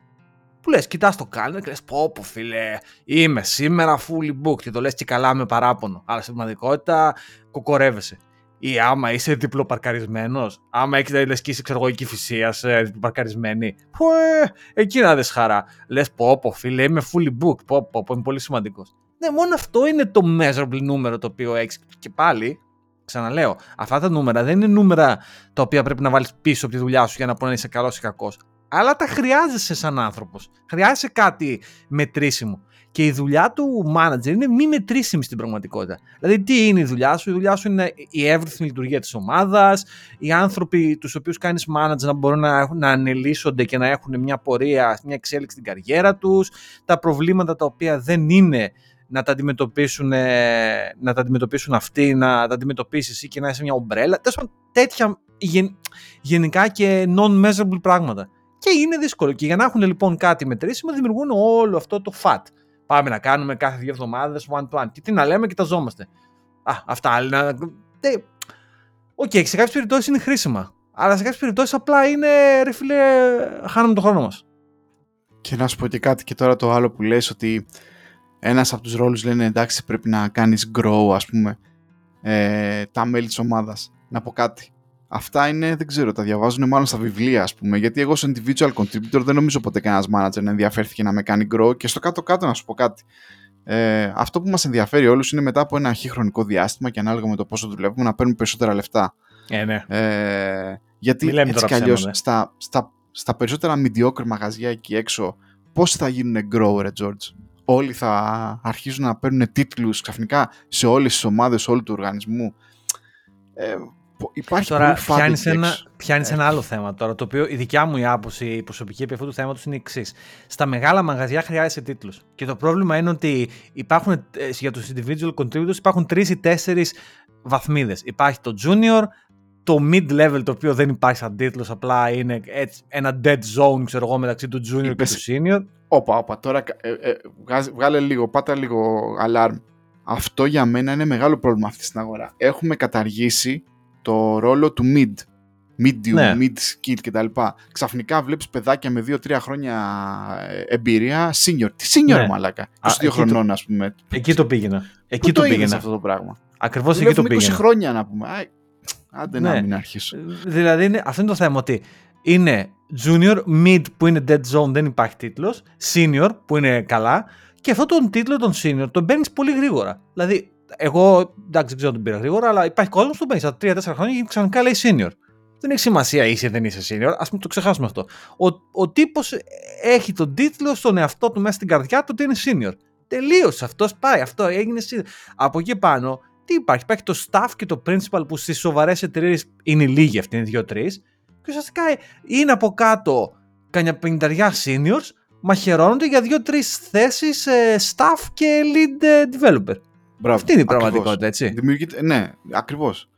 Που λες, κοιτάς το calendar και λες πω πω φίλε, είμαι σήμερα fully booked και το λες και καλά με παράπονο. Αλλά στην πραγματικότητα κοκορεύεσαι. Ή άμα είσαι διπλοπαρκαρισμένος, άμα έχεις λες και είσαι ξέρω εγώ εκεί φυσίας ε, διπλοπαρκαρισμένη, που ε, εκεί να δεις χαρά. Λες πω πω φίλε είμαι fully booked, πω πω, πω είμαι πολύ σημαντικός. Ναι, μόνο αυτό είναι το measurable νούμερο το οποίο έχεις. Και πάλι, ξαναλέω, αυτά τα νούμερα δεν είναι νούμερα τα οποία πρέπει να βάλεις πίσω από τη δουλειά σου για να πούνε είσαι καλός ή κακός. Αλλά τα χρειάζεσαι σαν άνθρωπος. Χρειάζεσαι κάτι μετρήσιμο. Και η δουλειά του manager είναι μη μετρήσιμη στην πραγματικότητα. Δηλαδή, τι είναι η δουλειά σου, η δουλειά σου είναι η εύρυθμη λειτουργία της ομάδας, οι άνθρωποι τους οποίους κάνεις manager να μπορούν να, έχουν- να ανελίσσονται και να έχουν μια πορεία, μια εξέλιξη στην καριέρα τους, τα προβλήματα τα οποία δεν είναι να τα αντιμετωπίσουν, ε, να τα αντιμετωπίσουν αυτοί, να τα αντιμετωπίσεις εσύ και να είσαι μια ομπρέλα. Τέλος πάντων, τέτοια γεν- γενικά και non-measurable πράγματα. Και είναι δύσκολο. Και για να έχουν λοιπόν κάτι μετρήσιμο, δημιουργούν όλο αυτό το fat. Πάμε να κάνουμε κάθε δύο εβδομάδες one to one. Και τι να λέμε, κοιταζόμαστε. Α, αυτά. Να... Ε, Οκ, σε κάποιες περιπτώσεις είναι χρήσιμα. Αλλά σε κάποιες περιπτώσεις απλά είναι ρε φίλε, χάνουμε τον χρόνο μας. Και να σου πω και κάτι και τώρα το άλλο που λες ότι ένας από τους ρόλους λένε εντάξει πρέπει να κάνεις grow ας πούμε ε, τα μέλη της ομάδας. Να πω κάτι. Αυτά είναι, δεν ξέρω, τα διαβάζουν μάλλον στα βιβλία ας πούμε γιατί εγώ ως individual contributor δεν νομίζω ποτέ κανένας manager να ενδιαφέρθηκε να με κάνει grow και στο κάτω-κάτω να σου πω κάτι. Ε, αυτό που μας ενδιαφέρει όλους είναι μετά από ένα αρχή χρονικό διάστημα και ανάλογα με το πόσο δουλεύουμε να παίρνουμε περισσότερα λεφτά. Ε, ναι. Ε, γιατί Μη λέμε έτσι τώρα κι αλλιώς ψέματα. στα, στα, στα περισσότερα mediocre μαγαζιά εκεί έξω πώς θα γίνουν grow ρε George; Όλοι θα αρχίζουν να παίρνουν τίτλους ξαφνικά σε όλες τις ομάδες όλου του οργανισμού. Ε, πο- υπάρχει Τώρα πολύ φάδι πιάνεις εκεί ένα, έξω. πιάνεις Ε. ένα άλλο θέμα τώρα, το οποίο η δικιά μου η άποψη, η προσωπική επί αυτού του θέματος είναι η εξής. Στα μεγάλα μαγαζιά χρειάζεσαι τίτλους. Και το πρόβλημα είναι ότι υπάρχουν ε, για τους individual contributors υπάρχουν τρεις ή τέσσερις βαθμίδες. Υπάρχει το junior, το mid-level το οποίο δεν υπάρχει σαν τίτλος, απλά είναι έτσι, ένα dead zone ξέρω εγώ, μεταξύ του junior Είπες- και του senior. Όπα, όπα, τώρα ε, ε, βγάζε- βγάλε λίγο, πάτα λίγο alarm. Αυτό για μένα είναι μεγάλο πρόβλημα αυτή στην αγορά. Έχουμε καταργήσει το ρόλο του mid. Medium, Ναι. mid skill κτλ. Ξαφνικά βλέπεις παιδάκια με 2-3 χρόνια ε, εμπειρία senior. Τι senior, Ναι. μαλάκα. 22 Α, εκεί το- χρονών, ας πούμε. Εκεί το πήγαινα. Εκεί Πού το το είδες πήγαινα. αυτό το πράγμα; Ακριβώς εκεί το Δουλεύουμε 20 πήγαινα. χρόνια να πούμε. Α, άντε Ναι. να μην αρχίσω. Δηλαδή, είναι, αυτό είναι το θέμα. Ότι είναι junior, mid που είναι dead zone, δεν υπάρχει τίτλος. Senior που είναι καλά. Και αυτόν τον τίτλο, τον senior, τον παίρνεις πολύ γρήγορα. Δηλαδή, εγώ εντάξει, δεν ξέρω αν τον πήρα γρήγορα, αλλά υπάρχει κόσμος που τον παίρνεις στα 3-4 χρόνια και ξαφνικά λέει senior. Δεν έχει σημασία είσαι ή δεν είσαι senior. Α μην το ξεχάσουμε αυτό. Ο, ο τύπος έχει τον τίτλο στον εαυτό του μέσα στην καρδιά του ότι είναι senior. Τελείωσε. Αυτός πάει. Αυτό έγινε senior. Από εκεί πάνω, τι υπάρχει. Υπάρχει το staff και το principal που στις σοβαρές εταιρείες είναι λίγοι αυτοί, είναι δύο-τρεις. Και ουσιαστικά είναι από κάτω κανένα πενταριά seniors μαχαιρώνονται για δύο-τρεις θέσεις staff και lead ε, developer. Μπράβο, Αυτή είναι η ακριβώς. πραγματικότητα, έτσι. Δημιουργείται, ναι, ακριβώς.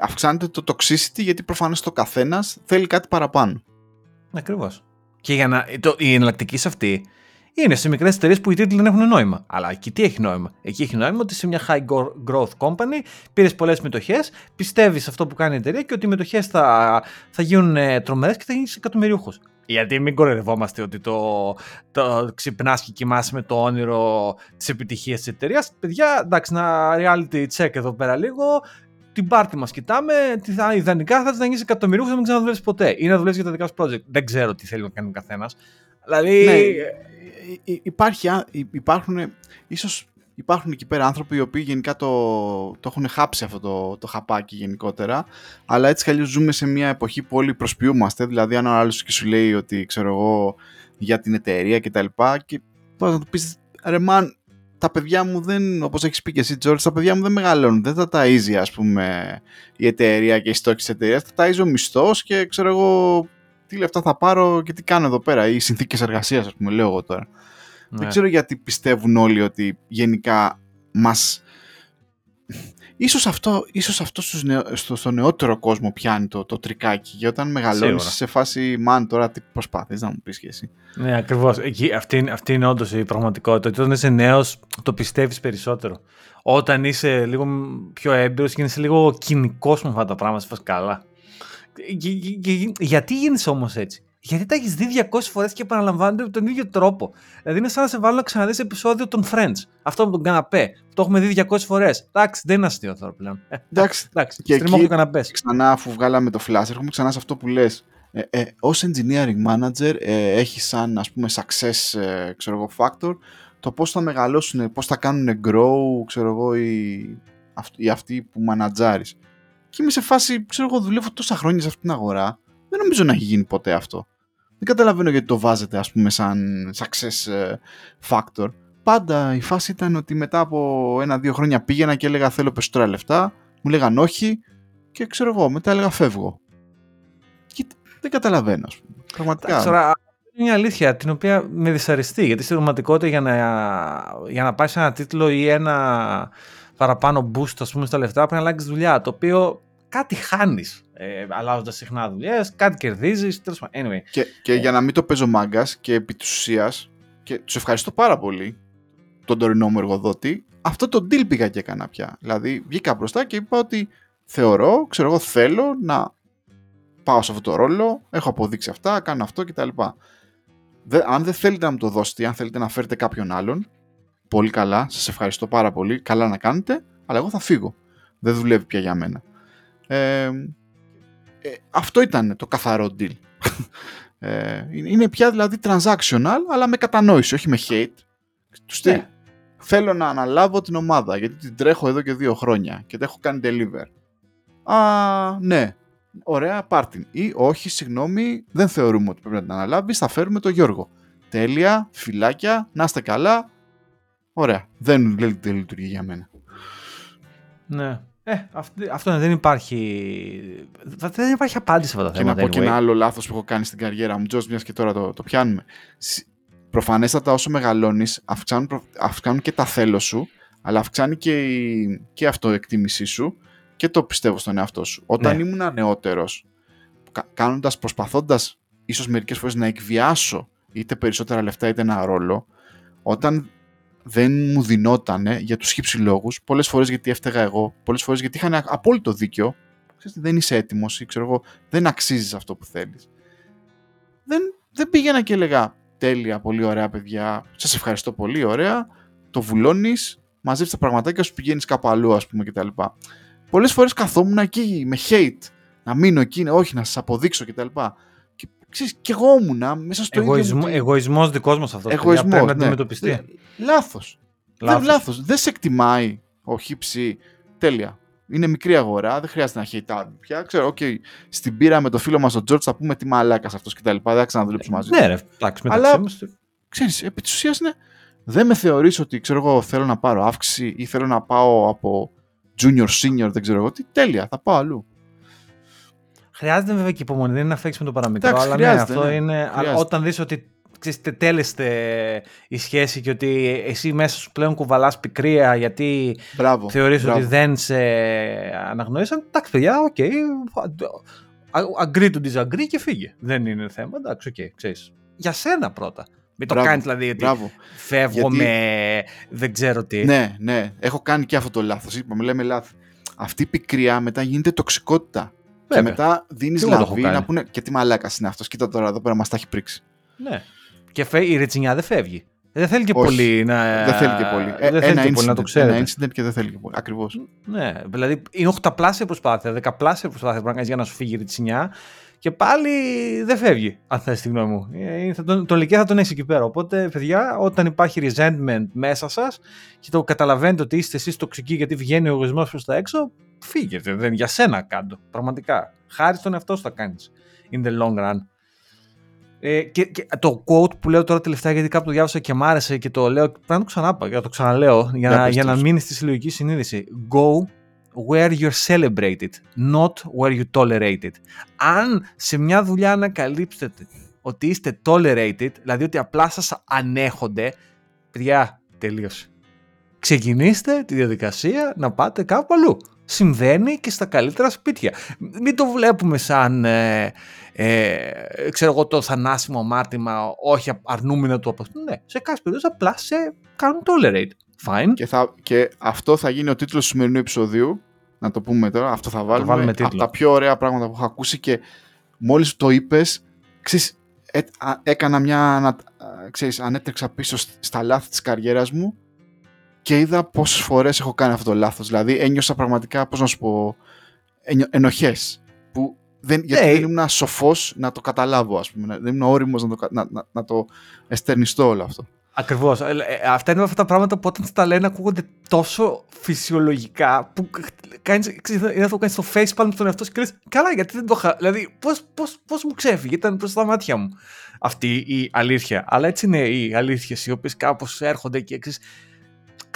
Αυξάνεται το toxicity γιατί προφανώς το καθένας θέλει κάτι παραπάνω. Ακριβώς. Και για να, το, η εναλλακτική σε αυτή είναι σε μικρές εταιρείες που οι τίτλοι δεν έχουν νόημα. Αλλά εκεί τι έχει νόημα; Εκεί έχει νόημα ότι σε μια high go- growth company πήρες πολλές μετοχές, πιστεύεις σε αυτό που κάνει η εταιρεία και ότι οι μετοχές θα, θα γίνουν τρομερές και θα γίνεις εκατομμυριούχος. Γιατί μην κοροϊδευόμαστε ότι το, το ξυπνάς και κοιμάσαι με το όνειρο της επιτυχίας της εταιρείας. Παιδιά, εντάξει, ένα reality check εδώ πέρα λίγο. Την πάρτι μας κοιτάμε. Τι θα, ιδανικά θα της γίνεις εκατομμυρίου και να μην ξαναδουλεύει ποτέ. Ή να δουλεύει για τα δικά σου project. Δεν ξέρω τι θέλει να κάνει ο καθένας. Δηλαδή. Ναι, υπάρχει, υπάρχουν, ίσως υπάρχουν εκεί πέρα άνθρωποι οι οποίοι γενικά το, το έχουν χάψει αυτό το, το χαπάκι γενικότερα, αλλά έτσι κι ζούμε σε μια εποχή που όλοι προσποιούμαστε, δηλαδή αν ο άλλος και σου λέει ότι ξέρω εγώ για την εταιρεία και τα λοιπά και πώς να του πεις ρε man, τα παιδιά μου δεν, όπως έχεις πει και εσύ George, τα παιδιά μου δεν μεγαλώνουν, δεν τα ταΐζει ας πούμε η εταιρεία και οι στόχοι της εταιρείας, τα ταΐζει ο μισθός και ξέρω εγώ τι λεφτά θα πάρω και τι κάνω εδώ πέρα, ή συνθήκες εργασίας ας πούμε λέω εγώ τώρα. Δεν ναι. ξέρω γιατί πιστεύουν όλοι ότι γενικά μας... Ίσως αυτό, ίσως αυτό στο, στο νεότερο κόσμο πιάνει το, το τρικάκι και όταν μεγαλώνεις σε φάση «Μαν, τώρα τι προσπάθεις να μου πεις και εσύ». Ναι, ακριβώς. αυτή, αυτή είναι όντως η πραγματικότητα. Όταν είσαι νέος το πιστεύεις περισσότερο. Όταν είσαι λίγο πιο έμπειρος και είσαι λίγο κοινικός με αυτά τα πράγματα, σε φας καλά. Γιατί γίνεις όμως έτσι; Γιατί τα έχεις δει 200 φορές και επαναλαμβάνονται με τον ίδιο τρόπο. Δηλαδή είναι σαν να σε βάλω να ξαναδείς επεισόδιο των Friends. Αυτό με τον καναπέ. Το έχουμε δει 200 φορές. Εντάξει, δεν είναι αστείο τώρα πλέον. Ε, εντάξει, εντάξει και εκεί, καναπές. Ξανά, αφού βγάλαμε το flash, έρχομαι ξανά σε αυτό που λες. Ε, ε, Ω engineering manager, ε, έχει σαν ας πούμε success ε, ξέρω εγώ, factor το πώς θα μεγαλώσουν, πώς θα κάνουν grow, ξέρω εγώ, οι, οι αυτοί που μανατζάρεις. Και είμαι σε φάση, ξέρω εγώ, δουλεύω τόσα χρόνια σε αυτήν την αγορά. Δεν νομίζω να έχει γίνει ποτέ αυτό. Δεν καταλαβαίνω γιατί το βάζετε ας πούμε σαν success ε, factor. Πάντα η φάση ήταν ότι μετά από ένα-δύο χρόνια πήγαινα και έλεγα θέλω περισσότερα λεφτά, μου λέγαν όχι και ξέρω εγώ μετά έλεγα φεύγω. Και δεν καταλαβαίνω ας πούμε. Πραγματικά. Τώρα, είναι μια αλήθεια την οποία με δυσαρεστεί γιατί στην πραγματικότητα για να, για να πάρεις ένα τίτλο ή ένα παραπάνω boost ας πούμε στα λεφτά πρέπει να αλλάξεις δουλειά το οποίο κάτι χάνεις ε, αλλάζοντας συχνά δουλειές, κάτι κερδίζεις. Anyway. Και, και ε, για να μην το παίζω μάγκας και επί της ουσίας, και τους ευχαριστώ πάρα πολύ τον τωρινό μου εργοδότη, αυτό το deal πήγα και έκανα πια. Δηλαδή βγήκα μπροστά και είπα ότι θεωρώ, ξέρω εγώ, θέλω να πάω σε αυτό το ρόλο, έχω αποδείξει αυτά, κάνω αυτό κτλ. Δε, αν δεν θέλετε να μου το δώσετε, αν θέλετε να φέρετε κάποιον άλλον, πολύ καλά, σας ευχαριστώ πάρα πολύ, καλά να κάνετε, αλλά εγώ θα φύγω. Δεν δουλεύει πια για μένα. Ε, ε, αυτό ήταν το καθαρό deal. Ε, είναι πια δηλαδή transactional, αλλά με κατανόηση, όχι με hate. Τους ναι. Θέλω να αναλάβω την ομάδα, γιατί την τρέχω εδώ και δύο χρόνια και δεν έχω κάνει deliver. Α, ναι. Ωραία, πάρτιν. Ή όχι, συγγνώμη, δεν θεωρούμε ότι πρέπει να την αναλάβεις, θα φέρουμε τον Γιώργο. Τέλεια, φυλάκια, να είστε καλά. Ωραία. Δεν, δεν λειτουργεί για μένα. Ναι. Ε, αυτό, δεν υπάρχει. Δεν υπάρχει απάντηση σε αυτά τα θέματα. Και να πω και ένα άλλο λάθος που έχω κάνει στην καριέρα μου, Τζος, μιας και τώρα το, το πιάνουμε. Προφανέστατα, όσο μεγαλώνεις, αυξάνουν, αυξάνουν και τα θέλω σου, αλλά αυξάνει και η και αυτοεκτίμησή σου και το πιστεύω στον εαυτό σου. Όταν ναι. ήμουν νεότερος, κάνοντας, προσπαθώντας ίσως μερικές φορές να εκβιάσω είτε περισσότερα λεφτά είτε ένα ρόλο, όταν δεν μου δινότανε για τους χύψη λόγους, πολλές φορές γιατί έφταιγα εγώ, πολλές φορές γιατί είχαν απόλυτο δίκιο, ξέρεις, δεν είσαι έτοιμος ή ξέρω εγώ, δεν αξίζεις αυτό που θέλεις. Δεν, δεν πήγαινα και έλεγα τέλεια, πολύ ωραία παιδιά, σας ευχαριστώ πολύ, ωραία, το βουλώνεις, μαζεύεις τα πραγματάκια σου, πηγαίνεις κάπου αλλού ας πούμε κτλ. Πολλές φορές καθόμουν εκεί με hate, να μείνω εκεί, όχι να σας αποδείξω κτλ ξέρεις, και εγώ ήμουνα μέσα στο Εγωισμό, ίδιο... Εγωισμός δικός μας αυτός. Εγωισμός, πρέπει να ναι. αντιμετωπιστεί. Ναι. Λάθος. Λάθος. Δεν, λάθος. Δεν σε εκτιμάει ο χύψη. Τέλεια. Είναι μικρή αγορά, δεν χρειάζεται να χειτάδει πια. Ξέρω, okay, στην πείρα με το φίλο μας τον Τζορτ θα πούμε τι μαλάκας αυτός και τα λοιπά. Δεν θα ξαναδουλέψουμε μαζί. Ναι, ρε, εντάξει, Αλλά ξέρεις, επί της ουσίας είναι. Δεν με θεωρείς ότι ξέρω εγώ θέλω να πάρω αύξηση ή θέλω να πάω από junior, senior, δεν ξέρω εγώ τι. Τέλεια, θα πάω αλλού. Χρειάζεται βέβαια και υπομονή, δεν είναι να φεύγεις με το παραμικρό. αλλά ναι, αυτό ναι. είναι. Αλλά όταν δεις ότι τελείωσε η σχέση και ότι εσύ μέσα σου πλέον κουβαλάς πικρία γιατί θεωρείς ότι δεν σε αναγνώρισαν. Εντάξει, παιδιά, OK. Okay, agree to disagree και φύγε. Δεν είναι θέμα. Εντάξει, OK, okay, ξέρεις. Για σένα πρώτα. Μην το κάνεις δηλαδή ότι Μπράβο. φεύγω γιατί... με δεν ξέρω τι. Ναι, ναι. Έχω κάνει και αυτό το λάθος. Είπαμε, λέμε λάθη. Αυτή η πικρία μετά γίνεται τοξικότητα Και μετά δίνεις Και εγώ το έχω λαβή κάνει. να πούνε και τι μαλάκας είναι αυτός. Κοίτα τώρα εδώ πέρα μας τα έχει πρίξει. Ναι. Και φε... η ρετσινιά δεν φεύγει. Δεν θέλει και Όχι. πολύ να. δεν θέλει και πολύ. Ε, δεν θέλει ένα, και πολύ να το incident, ξέρετε. ένα incident και δεν θέλει και πολύ. Ακριβώς. Ναι, δηλαδή είναι οχταπλάσια προσπάθεια, δεκαπλάσια προσπάθεια που να κάνεις για να σου φύγει η ρετσινιά και πάλι δεν φεύγει, αν θες τη γνώμη μου. Ε, θα τον, τον λυκέ θα τον έχει εκεί πέρα. Οπότε, παιδιά, όταν υπάρχει resentment μέσα σας και το καταλαβαίνετε ότι είστε εσείς τοξικοί γιατί βγαίνει ο εγωισμός προς τα έξω, φύγετε. Δεν για σένα κάτω. Πραγματικά. Χάρη στον εαυτό σου θα κάνεις. In the long run. Ε, και, και το quote που λέω τώρα τελευταία γιατί κάπου το διάβασα και μ' άρεσε και το λέω. Πρέπει να το ξανάπα, για να το ξαναλέω, για, Για να, πες για το. να μείνει στη συλλογική συνείδηση. Go where you're celebrated, not where you tolerated. Αν σε μια δουλειά ανακαλύψετε ότι είστε tolerated, δηλαδή ότι απλά σας ανέχονται, παιδιά, τελείωσε. Ξεκινήστε τη διαδικασία να πάτε κάπου αλλού. Συμβαίνει και στα καλύτερα σπίτια. Μην το βλέπουμε σαν, ε, ε, ξέρω εγώ, το θανάσιμο αμάρτημα, όχι αρνούμενο του απο... Ναι, σε κάποιες περιόδους απλά σε κάνουν tolerate. Fine. Και, θα, και αυτό θα γίνει ο τίτλος του σημερινού επεισοδίου. Να το πούμε τώρα. Αυτό θα βάλουμε. βάλουμε Από τίτλο. τα πιο ωραία πράγματα που έχω ακούσει και μόλις το είπες, ξέρεις, ε, α- έκανα μια. ανα- α, ξέρεις, ανέτρεξα πίσω σ- στα λάθη της καριέρας μου και είδα πόσες φορές έχω κάνει αυτό το λάθος. Δηλαδή ένιωσα πραγματικά, πώς να σου πω, ενοχές. Που δεν, γιατί Ναι. δεν ήμουν σοφός να το καταλάβω, ας πούμε. να- Δεν ήμουν όριμος να, το κα- να, να, να το εστερνιστώ όλο αυτό. Ακριβώς. αυτά είναι αυτά τα πράγματα που όταν τα λένε ακούγονται τόσο φυσιολογικά που κάνεις, ξέρεις, είναι αυτό που κάνεις το facepalm στον εαυτό σου και λες, Καλά, γιατί δεν το είχα. Δηλαδή, πώς πώς, πώς μου ξέφυγε, ήταν προς τα μάτια μου αυτή η αλήθεια. Αλλά έτσι είναι οι αλήθειες οι οποίες κάπως έρχονται και ξέρεις,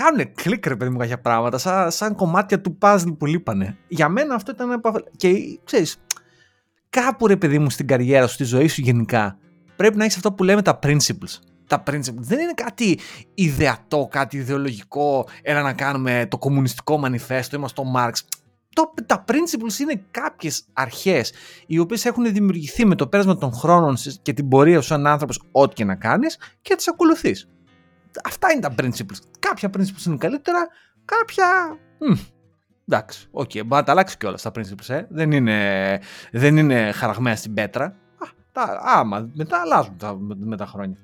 κάνουν κλικ ρε παιδί μου κάποια πράγματα, σαν, σαν κομμάτια του puzzle που λείπανε. Για μένα αυτό ήταν. ένα από- Και ξέρεις, κάπου ρε παιδί μου στην καριέρα σου, στη ζωή σου γενικά, πρέπει να έχεις αυτό που λέμε τα principles. Τα principles δεν είναι κάτι ιδεατό, κάτι ιδεολογικό, έλα να κάνουμε το κομμουνιστικό μανιφέστο, είμαστε ο Μάρξ. Το, τα principles είναι κάποιες αρχές οι οποίες έχουν δημιουργηθεί με το πέρασμα των χρόνων στις- και την πορεία σου σαν άνθρωπος ό,τι και να κάνεις και τις ακολουθείς. Αυτά είναι τα principles. Κάποια principles είναι καλύτερα, κάποια... μμ, εντάξει, οκ, μπορεί να τα αλλάξει κιόλας τα principles, ε. Δεν είναι, δεν είναι χαραγμένα στην πέτρα. Α, τα, άμα, μετά αλλάζουν τα, με, με τα χρόνια.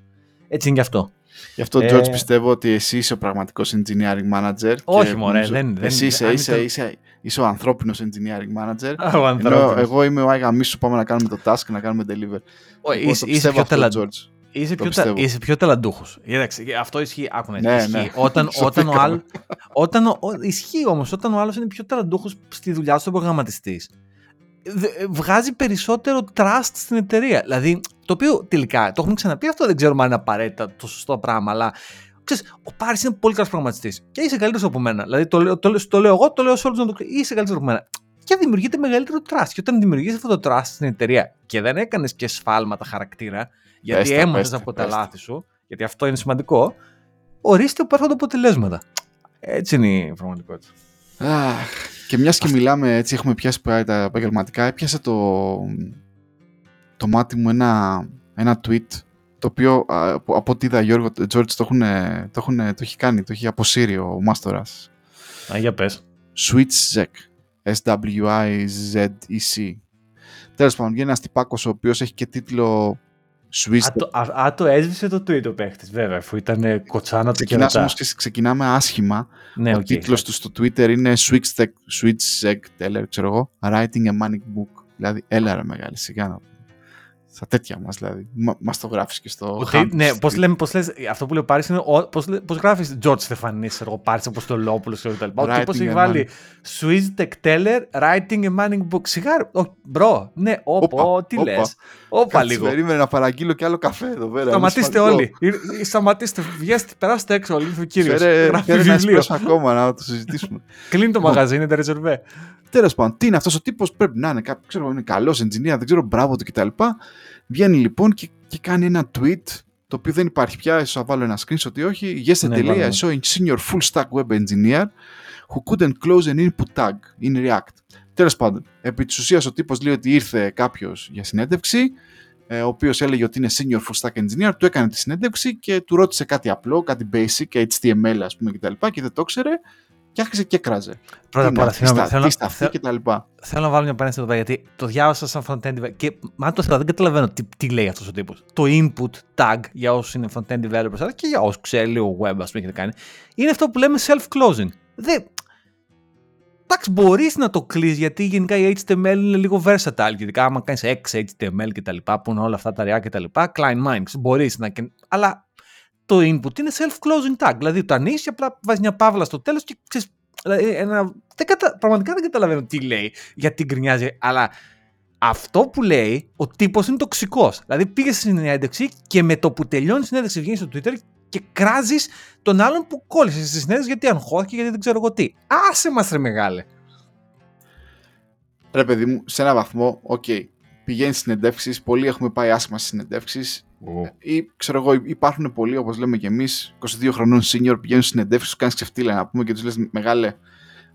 Έτσι είναι γι' αυτό. Γι' αυτό, Ε, George, πιστεύω ότι εσύ είσαι ο πραγματικός engineering manager. Όχι, και μωρέ, νομίζω- δεν- δεν- Εσύ είσαι, αν είσαι, ήταν- είσαι, είσαι ο ανθρώπινος engineering manager. Α, ο Ενώ ανθρώπινος. εγώ είμαι ο Άγια Μίσου, πάμε να κάνουμε το task και να κάνουμε deliver. Ω, Εγώ είσαι, το είσαι πιστεύω πιο αυτό, ταλαν- George. Είσαι Το πιο, τα, πιστεύω. είσαι πιο ταλαντούχος. Κοίταξε, αυτό ισχύει. Άκου να δεις, Ναι, ισχύει. ναι. Όταν, όταν, ο Σωθήκαμε. άλλος, όταν ο, ο- ισχύει όμως, όταν ο άλλος είναι πιο ταλαντούχος στη δουλειά του σαν προγραμματιστής, δε- βγάζει περισσότερο trust στην εταιρεία. Δηλαδή, το οποίο τελικά, το έχουμε ξαναπεί αυτό, δεν ξέρουμε αν είναι απαραίτητα το σωστό πράγμα, αλλά ξέρεις, ο Πάρης είναι πολύ καλός προγραμματιστής και είσαι καλύτερος από μένα. Δηλαδή, το, λέω- το, λέω- το λέω εγώ, το λέω σε όλους να το ξέρουν. Είσαι καλύτερος από μένα. Και δημιουργείται μεγαλύτερο trust. Και όταν δημιουργείς αυτό το trust στην εταιρεία και δεν έκανες και σφάλματα χαρακτήρα, γιατί Πες τα, έμαθες πες τα, από τα πες τα. λάθη σου, γιατί αυτό είναι σημαντικό, ορίστε που έρχονται αποτελέσματα. Έτσι είναι η πραγματικότητα. Αχ, και μιας και μιλάμε έτσι, έχουμε πιάσει πάλι τα επαγγελματικά, έπιασε το, το μάτι μου ένα, ένα tweet το οποίο α, από, από ό,τι είδα Γιώργο, George το, έχουν, το, έχουν, το έχει κάνει, το έχει αποσύρει ο Μάστορας. Α, για πες. Swizec. S-W-I-Z-E-C. Τέλος πάντων, βγαίνει ένας τυπάκος ο οποίος έχει και τίτλο Swizec. Α, το, α, α, το έσβησε το tweet ο παίχτης, βέβαια, αφού ήταν ε, κοτσάνα του και Ξεκινάς μετά. όμως και ξεκινάμε άσχημα. Ναι, ο οκ. τίτλος του στο Twitter είναι Swizec, Swizec Teller, ξέρω εγώ, Writing a Manning Book. Δηλαδή, έλα ρε μεγάλε, σιγά να Στα τέτοια μας δηλαδή. Μα, μας το γράφεις και στο... Ότι, Hunt ναι, Street. πώς, λέμε, πώς λες, αυτό που λέει ο Πάρης είναι ο- πώς, λέ- πώς γράφεις George Στεφανής, εγώ Πάρης Αποστολόπουλος και τα λοιπά. Ο Writing τύπος έχει a βάλει Swiss Tech Teller, Writing a Manning Book. Σιγά, ρε, ο- μπρο, ναι, Όπα, όπα, τι όπα. λες. Όπα Κάτσε, λίγο. Περίμενε να παραγγείλω και άλλο καφέ εδώ πέρα. είναι Σταματήστε σημαντικό. όλοι. Ήρ- Σταματήστε, βγέστε, περάστε έξω, όλοι ο κύριος. Φέρε, Γράφει φέρε ένα βιβλίο. espresso ακόμα να το συζητήσουμε. Κλείνει το Λοιπόν. μαγαζί, είναι τα ρεζερβέ. Τέλος πάντων, τι είναι αυτός ο τύπος, πρέπει να είναι κάποιο, ξέρω, είναι καλός engineer, δεν ξέρω, μπράβο του κτλ. Βγαίνει λοιπόν και, και κάνει ένα tweet, το οποίο δεν υπάρχει πια, ίσως θα βάλω ένα screenshot ή όχι. Yesterday, Ναι, λέει, I βάλω. saw a senior full stack web engineer who couldn't close an input tag in React. Τέλος πάντων, επί της ουσίας ο τύπος λέει ότι ήρθε κάποιος για συνέντευξη, ε, ο οποίος έλεγε ότι είναι senior full stack engineer, του έκανε τη συνέντευξη και του ρώτησε κάτι απλό, κάτι basic, HTML ας πούμε κτλ. Και, και δεν το ήξερε και άρχισε και κράζε. Πρώτα απ' όλα, τι, θέλω, στα, θέλω, τι σταθεί θέλω, και τα λοιπά. θέλω να βάλω μια παρένθεση εδώ πέρα, γιατί το διάβασα σαν front-end developer και μα το θέλω, δεν καταλαβαίνω τι, τι λέει αυτός ο τύπος. Το input tag για όσους είναι front-end developers, αλλά και για όσους ξέρει λίγο web, ας πούμε, έχετε κάνει, είναι αυτό που λέμε self-closing. Δεν, Εντάξει, μπορείς να το κλείσει γιατί γενικά η HTML είναι λίγο versatile. Γιατί άμα κάνεις X, HTML και τα λοιπά, που είναι όλα αυτά τα React και τα λοιπά, client minds, μπορείς να. Αλλά το input είναι self-closing tag. Δηλαδή το ανοίγει και απλά βάζεις μια παύλα στο τέλος και ξέρεις. Δηλαδή, ένα... δεν κατα... Πραγματικά δεν καταλαβαίνω τι λέει, γιατί γκρινιάζει, αλλά αυτό που λέει, ο τύπος είναι τοξικός. Δηλαδή πήγες στην συνέντευξη και με το που τελειώνει η συνέντευξη βγαίνεις στο Twitter και κράζεις τον άλλον που κόλλησε στη συνέντευξη γιατί αγχώθηκε, γιατί δεν ξέρω εγώ τι. Άσε μας, ρε μεγάλε. Ρε παιδί μου, σε ένα βαθμό, OK, okay, πηγαίνει συνεντεύξεις. Πολλοί έχουμε πάει άσχημα στις συνεντεύξεις. Oh. Ή ξέρω εγώ, υπάρχουν πολλοί, όπως λέμε και εμείς, 22 χρονών senior, πηγαίνουν στις συνεντεύξεις, τους κάνεις ξεφτύλα να πούμε και τους λες μεγάλε.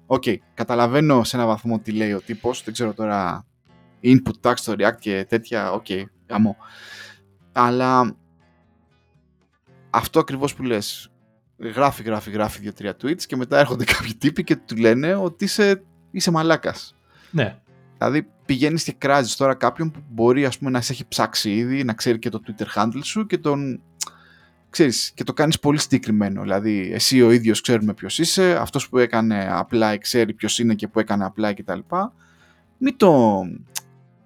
Ok, okay, καταλαβαίνω σε ένα βαθμό τι λέει ο τύπος. Δεν ξέρω τώρα input tag στο React και τέτοια. Ok, okay, γαμώ. Αλλά αυτό ακριβώς που λες. Γράφει, γράφει, γράφει δύο-τρία tweets και μετά έρχονται κάποιοι τύποι και του λένε ότι είσαι, είσαι μαλάκας. Ναι. Δηλαδή πηγαίνει και κράζεις τώρα κάποιον που μπορεί ας πούμε, να σε έχει ψάξει ήδη, να ξέρει και το Twitter handle σου και τον. Ξέρεις, και το κάνεις πολύ συγκεκριμένο. Δηλαδή, εσύ ο ίδιος ξέρουμε ποιος είσαι, αυτός που έκανε απλά ξέρει ποιος είναι και που έκανε απλά κτλ. Μην το.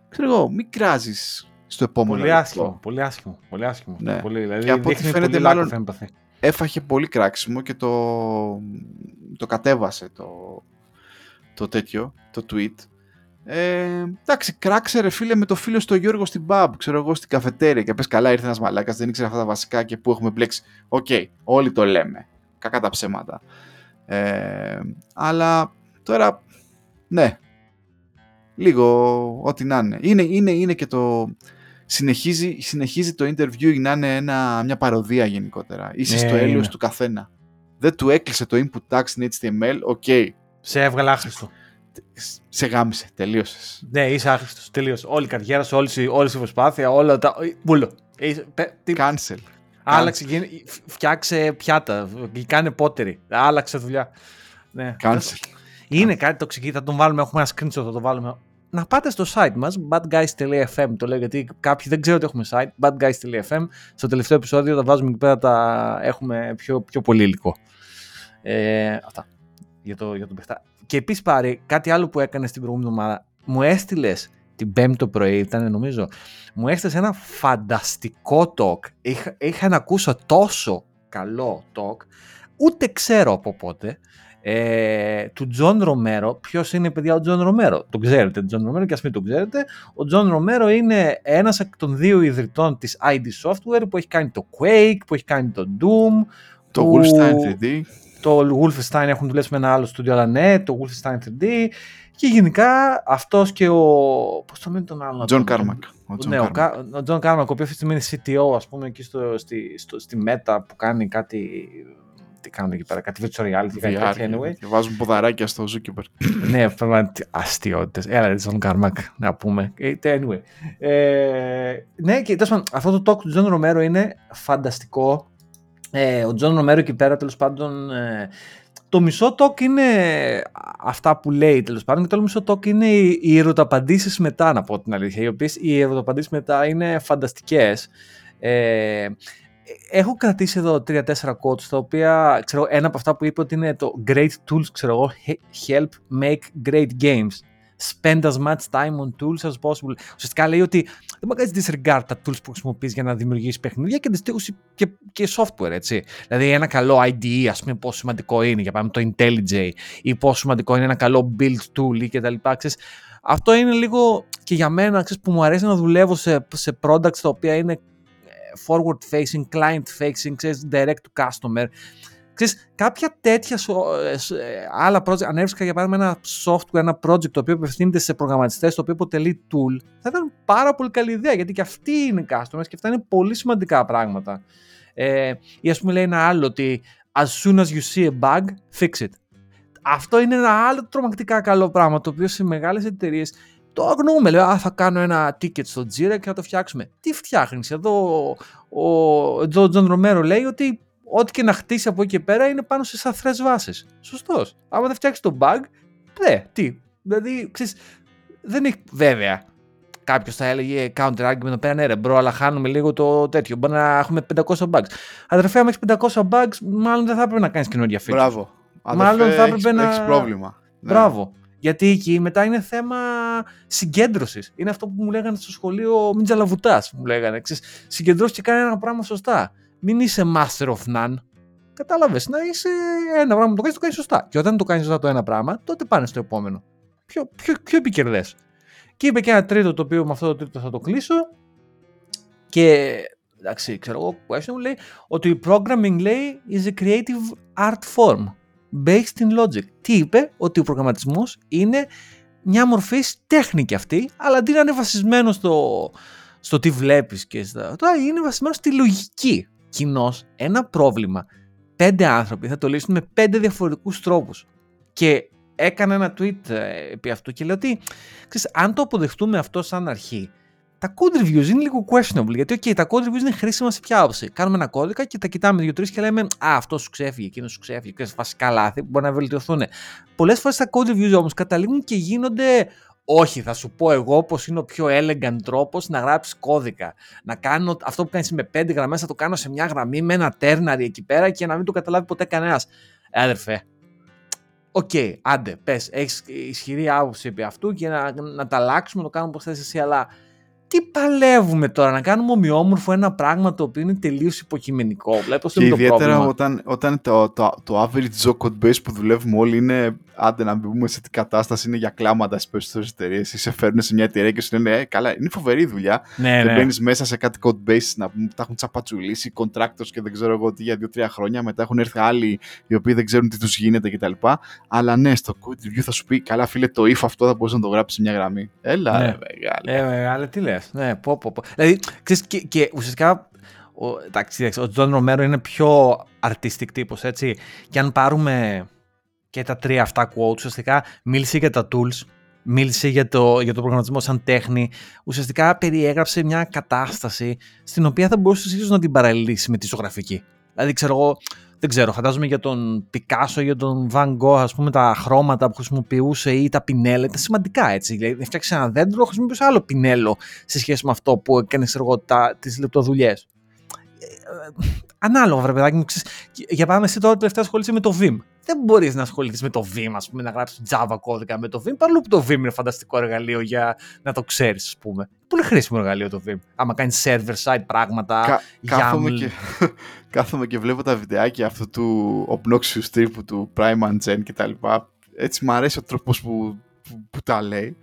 ξέρω εγώ, μην κράζεις στο επόμενο. Πολύ άσχημο, πολύ άσχημο. Πολύ άσχημο. Ναι. Πολύ, δηλαδή, και από ό,τι φαίνεται, πολύ μάλλον empathy. έφαγε πολύ κράξιμο και το, το κατέβασε το, το τέτοιο, το tweet. Ε, εντάξει, κράξε ρε φίλε με το φίλο στο Γιώργο στην pub, ξέρω εγώ στην καφετέρια και πες καλά ήρθε ένας μαλάκας, δεν ήξερε αυτά τα βασικά και που έχουμε μπλέξει. Ok, okay, όλοι το λέμε, κακά τα ψέματα. Ε, αλλά τώρα, ναι, λίγο ό,τι να είναι. Είναι, είναι, είναι και το... Συνεχίζει, συνεχίζει το interview να είναι ένα, μια παρωδία γενικότερα. Είσαι Ναι, στο έλεος είναι. του καθένα. Δεν του έκλεισε το input tag στην HTML, ok, Σε έβγαλε άχρηστο. Σε γάμισε, τελείωσες. Ναι, είσαι άχρηστος. Τελείως. Όλη η καριέρα σου, όλη, σου- όλη σου η προσπάθεια, όλα τα. Μπούλο. Είσαι- πε- τι- Cancel. Άλλαξε, γίνει- φτιάξε πιάτα, κάνε πότερη. Άλλαξε δουλειά. Ναι. Cancel. Είναι κάτι τοξική, θα τον βάλουμε, έχουμε ένα screenshot, θα το βάλουμε. Να πάτε στο site μας, badguys.fm, το λέω γιατί κάποιοι δεν ξέρουν ότι έχουμε site, badguys.fm. Στο τελευταίο επεισόδιο τα βάζουμε εκεί πέρα, τα έχουμε πιο, πιο πολύ υλικό. Ε, αυτά, για, το, για τον παιχτά. Και επίσης πάρει κάτι άλλο που έκανες στην προηγούμενη εβδομάδα. Μου έστειλες την πέμπτη το πρωί, ήταν νομίζω, μου έστειλες ένα φανταστικό talk. Είχα, είχα να ακούσω τόσο καλό talk, ούτε ξέρω από πότε ε, του Τζον Ρομέρο. Ποιος είναι, παιδιά, ο Τζον Ρομέρο; Τον ξέρετε, τον Τζον Ρομέρο, και ας μην τον ξέρετε. Ο Τζον Ρομέρο είναι ένας εκ των δύο ιδρυτών της ID Software που έχει κάνει το Quake, που έχει κάνει το Doom. Το που- Wolfenstein 3D. Το Wolfenstein έχουν δουλέψει με ένα άλλο στούντιο, αλλά ναι, το Wolfenstein 3D. Και γενικά αυτός και ο. Πώς το λένε τον άλλο. John Carmack. Ο John Ναι, ο, Carmack. Κα- ο John Carmack, ο οποίος αυτή τη στιγμή είναι CTO, ας πούμε, εκεί στο, στη, στο, στη Meta που κάνει κάτι. Τι κάνουν εκεί πέρα, κάτι virtual reality, κάτι VR, τέτοιο, anyway. και βάζουν ποδαράκια στο Zuckerberg. ναι, πραγματικά αστείωτες. Έλα, ρε, John Carmack, να πούμε. Ε, Anyway. Ε, ναι, και τέλος πάντων, αυτό το talk του John Romero είναι φανταστικό. Ε, ο John Romero εκεί πέρα, τέλος πάντων, ε, το μισό talk είναι αυτά που λέει τέλος πάντων και το άλλο μισό talk είναι οι, οι ερωταπαντήσεις μετά, να πω την αλήθεια. Οι οποίες οι ερωταπαντήσεις μετά είναι φανταστικές. Ε, έχω κρατήσει εδώ τρία-τέσσερα quotes τα οποία ξέρω, ένα από αυτά που είπε ότι είναι το great tools ξέρω εγώ help make great games spend as much time on tools as possible ουσιαστικά λέει ότι δεν μπορεί να κάνεις disregard τα tools που χρησιμοποιείς για να δημιουργήσεις παιχνίδια και, αντιστοίχως και, και software έτσι δηλαδή ένα καλό IDE ας πούμε πόσο σημαντικό είναι για πάμε το IntelliJ ή πόσο σημαντικό είναι ένα καλό build tool ή και τα λοιπά ξέρεις. αυτό είναι λίγο και για μένα ξέρεις, που μου αρέσει να δουλεύω σε, σε products τα οποία είναι forward facing, client facing, ξέρεις, direct to customer. Ξέρεις, κάποια τέτοια σο- ε, σ- ε, άλλα project, αν έβρισκα για παράδειγμα ένα software, ένα project το οποίο απευθύνεται σε προγραμματιστές, το οποίο αποτελεί tool, θα ήταν πάρα πολύ καλή ιδέα, γιατί και αυτοί είναι customers και αυτά είναι πολύ σημαντικά πράγματα. Ε, ή ας πούμε λέει ένα άλλο ότι as soon as you see a bug, fix it. Αυτό είναι ένα άλλο τρομακτικά καλό πράγμα, το οποίο σε μεγάλες εταιρείες το αγνοούμε. Λέω, Α, θα κάνω ένα ticket στο Jira και θα το φτιάξουμε. Τι φτιάχνεις; Εδώ ο, ο Τζον Ρομέρο λέει ότι ό,τι και να χτίσει από εκεί και πέρα είναι πάνω σε σταθερές βάσεις. Σωστός. Άμα δεν φτιάξεις το bug, δε, τι. Δηλαδή, ξέρεις, δεν έχει. Βέβαια, κάποιος θα έλεγε counter argument εδώ πέρα, ναι, ρε bro, αλλά χάνουμε λίγο το τέτοιο. Μπορεί να έχουμε 500 bugs. Αδερφέ, άμα έχεις 500 bugs, μάλλον δεν θα έπρεπε να κάνεις καινούργια feature. Μπράβο. Μάλλον θα έπρεπε να. Έχεις πρόβλημα. Ναι. Μπράβο. Γιατί εκεί μετά είναι θέμα συγκέντρωσης. Είναι αυτό που μου λέγανε στο σχολείο, μην τζαλαβουτάς. Μου λέγανε. Συγκεντρώσει και κάνει ένα πράγμα σωστά. Μην είσαι master of none. Κατάλαβες να είσαι ένα πράγμα που το κάνεις, το κάνεις σωστά. Και όταν το κάνεις σωστά το ένα πράγμα, τότε πάνε στο επόμενο. Πιο, πιο, πιο επικερδές. Και είπε και ένα τρίτο το οποίο με αυτό το τρίτο θα το κλείσω. Και εντάξει, ξέρω εγώ, question μου λέει ότι programming λέει is a creative art form based in logic. Τι είπε, ότι ο προγραμματισμός είναι μια μορφή τέχνη και αυτή, αλλά αντί να είναι βασισμένο στο, στο τι βλέπεις και στα... Τώρα είναι βασισμένο στη λογική. Κοινώ ένα πρόβλημα, πέντε άνθρωποι θα το λύσουν με πέντε διαφορετικούς τρόπους. Και έκανα ένα tweet ε, επί αυτού και λέω ότι ξέρεις, αν το αποδεχτούμε αυτό σαν αρχή, τα code reviews είναι λίγο questionable. Γιατί, OK, τα code reviews είναι χρήσιμα σε ποια άποψη. Κάνουμε ένα κώδικα και τα κοιτάμε δύο-τρεις και λέμε Α, αυτός σου ξέφυγε, εκείνος σου ξέφυγε. Και βασικά λάθη που μπορεί να βελτιωθούν. Πολλές φορές τα code reviews όμως καταλήγουν και γίνονται. Όχι, θα σου πω εγώ πώ είναι ο πιο elegant τρόπος να γράψεις κώδικα. Να κάνω αυτό που κάνεις με πέντε γραμμές, θα το κάνω σε μια γραμμή με ένα ternary εκεί πέρα και να μην το καταλάβει ποτέ κανένας. Ε, αδερφέ, Ok, okay, άντε, πες, έχεις ισχυρή άποψη επί αυτού και να, να τα αλλάξουμε, να το κάνουμε όπως θες εσύ, αλλά τι παλεύουμε τώρα, να κάνουμε ομοιόμορφο ένα πράγμα το οποίο είναι τελείως υποκειμενικό. Βλέπω και ιδιαίτερα όταν, όταν το, το, το average Zoom code base που δουλεύουμε όλοι είναι, άντε να μπούμε σε τι κατάσταση, είναι για κλάματα στις περισσότερες εταιρείες. Ή σε φέρνουν σε μια εταιρεία και σου λένε, ε, καλά, είναι φοβερή δουλειά. Ναι, και ναι. μπαίνεις μέσα σε κάτι code base να τα έχουν τσαπατσουλήσει, contractors και δεν ξέρω εγώ τι για δύο-τρία χρόνια. Μετά έχουν έρθει άλλοι οι οποίοι δεν ξέρουν τι τους γίνεται κτλ. Αλλά ναι, στο code review θα σου πει, καλά, φίλε, το if αυτό θα μπορούσε να το γράψει σε μια γραμμή. Έλα, Ναι. ρε, μεγάλε. Ε, μεγάλε, τι λες. Ναι, πω, πω, πω. Δηλαδή, ξέρεις, και, και ουσιαστικά ο, εντάξει, εντάξει, ο Τζον Ρομέρο είναι πιο artistic τύπος, έτσι. Και αν πάρουμε και τα τρία αυτά quotes, ουσιαστικά μίλησε για τα tools, μίλησε για το, για το προγραμματισμό σαν τέχνη, ουσιαστικά περιέγραψε μια κατάσταση στην οποία θα μπορούσες ίσως να την παραλληλίσεις με τη ζωγραφική. Δηλαδή, ξέρω εγώ, δεν ξέρω, φαντάζομαι για τον Πικάσο, για τον Van Gogh, ας πούμε, τα χρώματα που χρησιμοποιούσε ή τα πινέλα ήταν σημαντικά, έτσι. Δηλαδή, φτιάξεις ένα δέντρο, χρησιμοποιούσε άλλο πινέλο σε σχέση με αυτό που έκανες, ξέρω εγώ, τα- τις λεπτοδουλειές. Ε, ε, Ανάλογα, βρε παιδάκι μου. ξέρεις, και- Για παράδειγμα, εσύ τώρα τελευταία ασχολείσαι με το Vim. Δεν μπορείς να ασχοληθείς με το Vim, ας πούμε, να γράψεις Java κώδικα με το Vim, παρόλο που το Vim είναι φανταστικό εργαλείο για να το ξέρεις, ας πούμε. Πολύ χρήσιμο εργαλείο το Vim. Άμα κάνεις server-side πράγματα. Κα- κάθομαι, YAML. και, κάθομαι και βλέπω τα βιντεάκια αυτού του obnoxious τύπου του Prime and Gen και τα λοιπά. Έτσι μου αρέσει ο τρόπος που, που, που τα λέει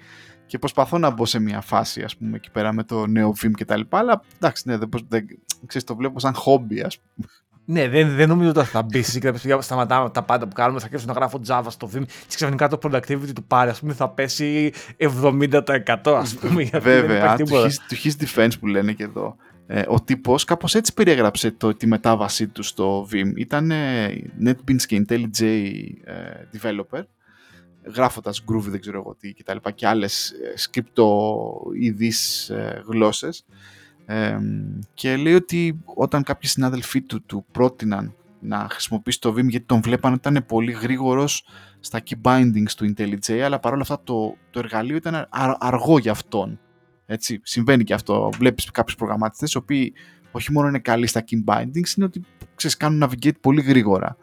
και προσπαθώ να μπω σε μια φάση ας πούμε εκεί πέρα με το νέο Vim και τα λοιπά αλλά εντάξει ναι, δεν, μπορώ- δεν, ξέρεις, το βλέπω σαν χόμπι ας πούμε. Ναι, δεν, δεν νομίζω ότι θα μπει και θα σταματάμε τα πάντα που κάνουμε. Θα αρχίσω να γράφω Java στο Vim και ξαφνικά το productivity του πάρει, ας πούμε, θα πέσει 70%, ας πούμε. γιατί δεν Βέβαια, υπάρχει του τίποτα. his, του his defense που λένε και εδώ. Ε, ο τύπος κάπως έτσι περιέγραψε το, τη μετάβασή του στο Vim. Ήταν ε, NetBeans και IntelliJ ε, developer, γράφοντας Groovy, δεν ξέρω εγώ τι και τα λοιπά, και άλλες ε, σκρυπτοειδείς ε, γλώσσες. Ε, και λέει ότι όταν κάποιοι συνάδελφοί του του πρότειναν να χρησιμοποιήσει το Vim γιατί τον βλέπαν ότι ήταν πολύ γρήγορος στα key bindings του IntelliJ, αλλά παρόλα αυτά το, το εργαλείο ήταν αρ- αργό για αυτόν. Έτσι, συμβαίνει και αυτό. Βλέπεις κάποιους προγραμματιστές οι οποίοι όχι μόνο είναι καλοί στα key bindings, είναι ότι ξέρεις, κάνουν navigate πολύ γρήγορα.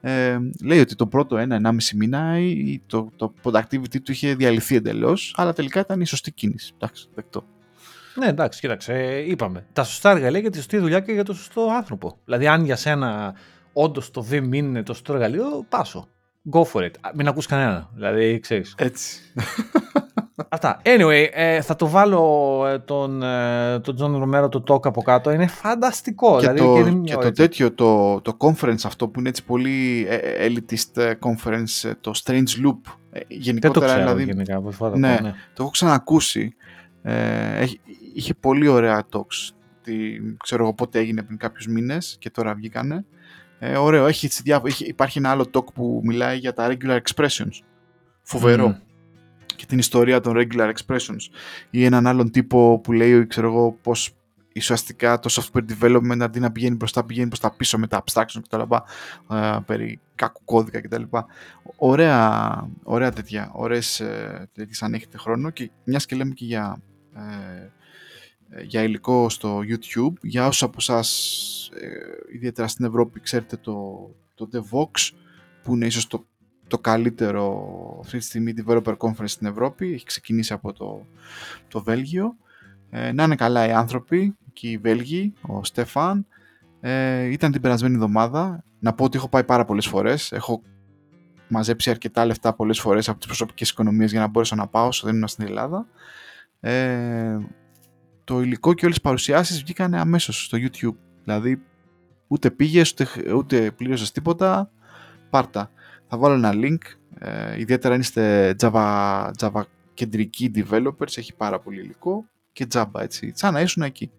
Ε, λέει ότι το πρώτο ένα-ενάμιση μήνα η- το, το productivity του είχε διαλυθεί εντελώς, αλλά τελικά ήταν η σωστή κίνηση. Εντάξει, δεκτό. Ναι, εντάξει, κοίταξε. ε, είπαμε. Τα σωστά εργαλεία για τη σωστή δουλειά και για το σωστό άνθρωπο. Δηλαδή, αν για σένα όντως το Vim είναι το σωστό εργαλείο, πάσο. Go for it. Α, Μην ακούς κανένα. Δηλαδή, ξέρεις. Έτσι. Αυτά. Anyway, ε, θα το βάλω ε, τον, ε, τον John Romero το talk από κάτω. Είναι φανταστικό. και δηλαδή, το, είναι και μια το έτσι. τέτοιο, το, το conference αυτό που είναι έτσι πολύ ε, ε, elitist ε, conference, ε, το Strange Loop. ε, Δεν το γενικότερα ξέρω δηλαδή, γενικά. πώς θα το Ναι. πω, ναι. το έχω ξανακούσει. Ε, έχει- είχε πολύ ωραία talks. Τι, ξέρω εγώ πότε έγινε πριν κάποιους μήνες και τώρα βγήκανε. Ε, ωραίο, έχει, έτσι διάφο- έχει- υπάρχει ένα άλλο talk που μιλάει για τα regular expressions. Φοβερό. Μμμ. Και την ιστορία των regular expressions. Ή έναν άλλον τύπο που λέει, ξέρω εγώ, πώς ουσιαστικά το software development αντί να πηγαίνει μπροστά, πηγαίνει προς τα πίσω με τα abstraction κτλ. Ε, περί κάκου κώδικα κτλ. Ωραία, ωραία τέτοια, ωραίες ε, τέτοιες αν έχετε χρόνο και μιας και λέμε και για, ε, για υλικό στο YouTube, για όσους από εσάς ε, ιδιαίτερα στην Ευρώπη ξέρετε το, το DevOps που είναι ίσως το, το καλύτερο αυτή τη στιγμή developer conference στην Ευρώπη, έχει ξεκινήσει από το, το Βέλγιο. Ε, να είναι καλά οι άνθρωποι και οι Βέλγοι, ο Στεφάν. Ε, ήταν την περασμένη εβδομάδα. Να πω ότι έχω πάει πάρα πολλές φορές. Έχω μαζέψει αρκετά λεφτά πολλές φορές από τις προσωπικές οικονομίες για να μπορέσω να πάω όσο δεν ήμουν στην Ελλάδα. Ε, το υλικό και όλες τις παρουσιάσεις βγήκαν αμέσως στο YouTube. Δηλαδή ούτε πήγες ούτε, ούτε πλήρωσες τίποτα, πάρτα. Θα βάλω ένα link, ε, ιδιαίτερα αν είστε Java, Java κεντρικοί developers, έχει πάρα πολύ υλικό και Java έτσι, σαν να ήσουν εκεί.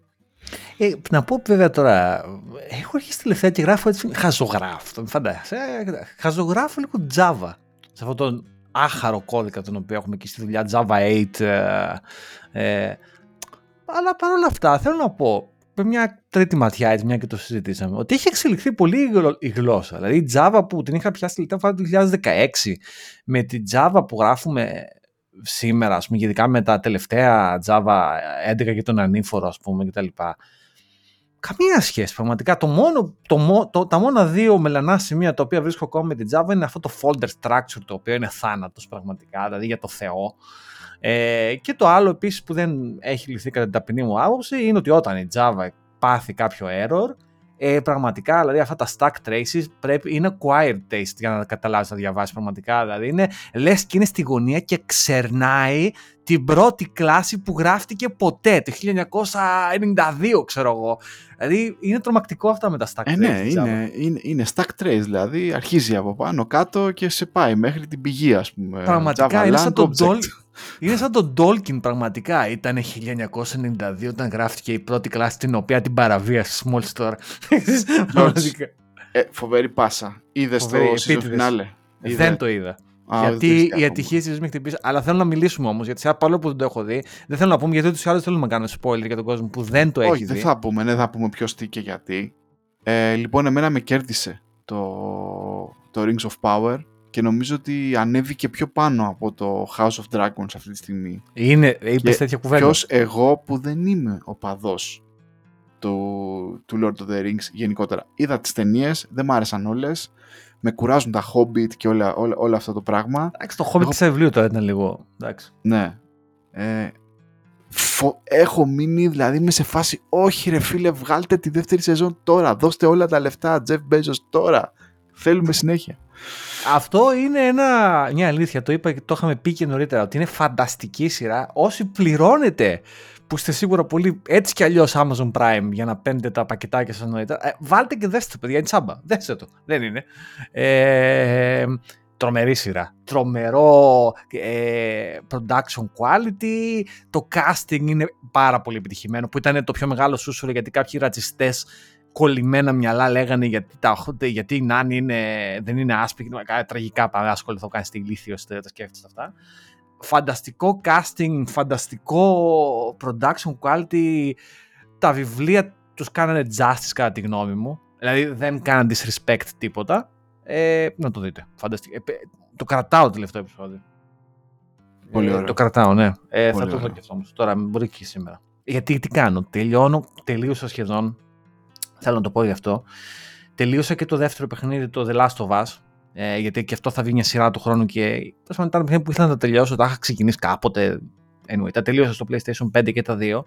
Ε, να πω βέβαια τώρα, έχω αρχίσει τελευταία και γράφω έτσι χαζογράφο, φαντάζεσαι, ε, χαζογράφω λίγο Java, σε αυτόν τον άχαρο κώδικα τον οποίο έχουμε εκεί στη δουλειά Java 8, ε, ε, αλλά παρόλα αυτά θέλω να πω, με μια τρίτη ματιά, έτσι, μια και το συζητήσαμε, ότι έχει εξελιχθεί πολύ η γλώσσα. Δηλαδή η Java που την είχα πιάσει τελευταία φορά το 2016, με τη Java που γράφουμε σήμερα, ας πούμε, ειδικά με τα τελευταία Java 11 και τον ανήφορο, ας πούμε, κτλ. Καμία σχέση, πραγματικά. Το μόνο, το, το, τα μόνα δύο μελανά σημεία τα οποία βρίσκω ακόμα με την Java είναι αυτό το folder structure, το οποίο είναι θάνατος πραγματικά, δηλαδή για το Θεό. Ε, και το άλλο επίσης που δεν έχει λυθεί κατά την ταπεινή μου άποψη είναι ότι όταν η Java πάθει κάποιο error, ε, πραγματικά, δηλαδή αυτά τα stack traces πρέπει, είναι acquired taste για να καταλάβεις να διαβάσεις πραγματικά. Δηλαδή είναι, λες και είναι στη γωνία και ξερνάει την πρώτη κλάση που γράφτηκε ποτέ, το 1992 ξέρω εγώ. Δηλαδή είναι τρομακτικό αυτά με τα stack ε, ναι, είναι, είναι, είναι stack trace, δηλαδή αρχίζει από πάνω κάτω και σε πάει μέχρι την πηγή ας πούμε. Πραγματικά είναι σαν, το είναι σαν τον Tolkien πραγματικά. Ήταν 1992 όταν γράφτηκε η πρώτη κλάση την οποία την παραβίασε μόλις τώρα. ε, φοβερή πάσα. Είδες το season finale; Δεν το είδα. Α, γιατί η ατυχία τη με χτυπήσει. Αλλά θέλω να μιλήσουμε όμως, γιατί σε παρόλο που δεν το έχω δει, δεν θέλω να πούμε γιατί ούτω ή άλλω θέλουμε να κάνουμε spoiler για τον κόσμο που δεν το έχει Όχι, δει. Όχι, δεν θα πούμε, ναι, θα πούμε ποιος τι και γιατί. Ε, λοιπόν, εμένα με κέρδισε το, το Rings of Power και νομίζω ότι ανέβηκε πιο πάνω από το House of Dragons αυτή τη στιγμή. Είναι, είπες τέτοια κουβέντα. Ποιος εγώ που δεν είμαι ο παδός του, του Lord of the Rings γενικότερα. Είδα τις ταινίες, δεν μ' άρεσαν όλες. Με κουράζουν τα Hobbit και όλα, όλα, όλα αυτό το πράγμα. Εντάξει, το Hobbit έχω... σε βιβλίο τώρα ήταν λίγο. Εντάξει. Ναι. Ε, φο... Έχω μείνει, δηλαδή είμαι σε φάση, όχι ρε φίλε, βγάλτε τη δεύτερη σεζόν τώρα. Δώστε όλα τα λεφτά, Jeff Bezos τώρα. Θέλουμε συνέχεια. Αυτό είναι ένα, μια αλήθεια. Το είπα και το είχαμε πει και νωρίτερα. Ότι είναι φανταστική σειρά. Όσοι πληρώνετε, που είστε σίγουρα πολύ έτσι κι αλλιώ Amazon Prime για να παίρνετε τα πακετάκια σα νωρίτερα, ε, βάλτε και δέστε το, παιδιά. Είναι τσάμπα. Δέστε το. Δεν είναι. Ε, τρομερή σειρά. Τρομερό ε, production quality. Το casting είναι πάρα πολύ επιτυχημένο. Που ήταν το πιο μεγάλο σούσουρο γιατί κάποιοι ρατσιστέ κολλημένα μυαλά λέγανε γιατί, τα, γιατί η Νάνη είναι, δεν είναι άσπρη, τραγικά παρά ασχοληθώ κάνει στη ηλίθιο τα σκέφτεσαι αυτά. Φανταστικό casting, φανταστικό production quality, τα βιβλία τους κάνανε justice κατά τη γνώμη μου, δηλαδή δεν κάνανε disrespect τίποτα. Ε, να το δείτε, φανταστικό. Ε, το κρατάω το τελευταίο επεισόδιο. Πολύ ωραίο. το κρατάω, ναι. Ε, θα το δω και αυτό όμως. Τώρα μπορεί και σήμερα. Γιατί τι κάνω, τελειώνω, τελείωσα σχεδόν Θέλω να το πω γι' αυτό. Τελείωσα και το δεύτερο παιχνίδι, το The Last of Us. Ε, γιατί και αυτό θα βγει μια σειρά του χρόνου και ήταν ένα παιχνίδι που ήθελα να τα τελειώσω. Τα είχα ξεκινήσει κάποτε. Anyway, τα τελείωσα στο PlayStation 5 και τα δύο.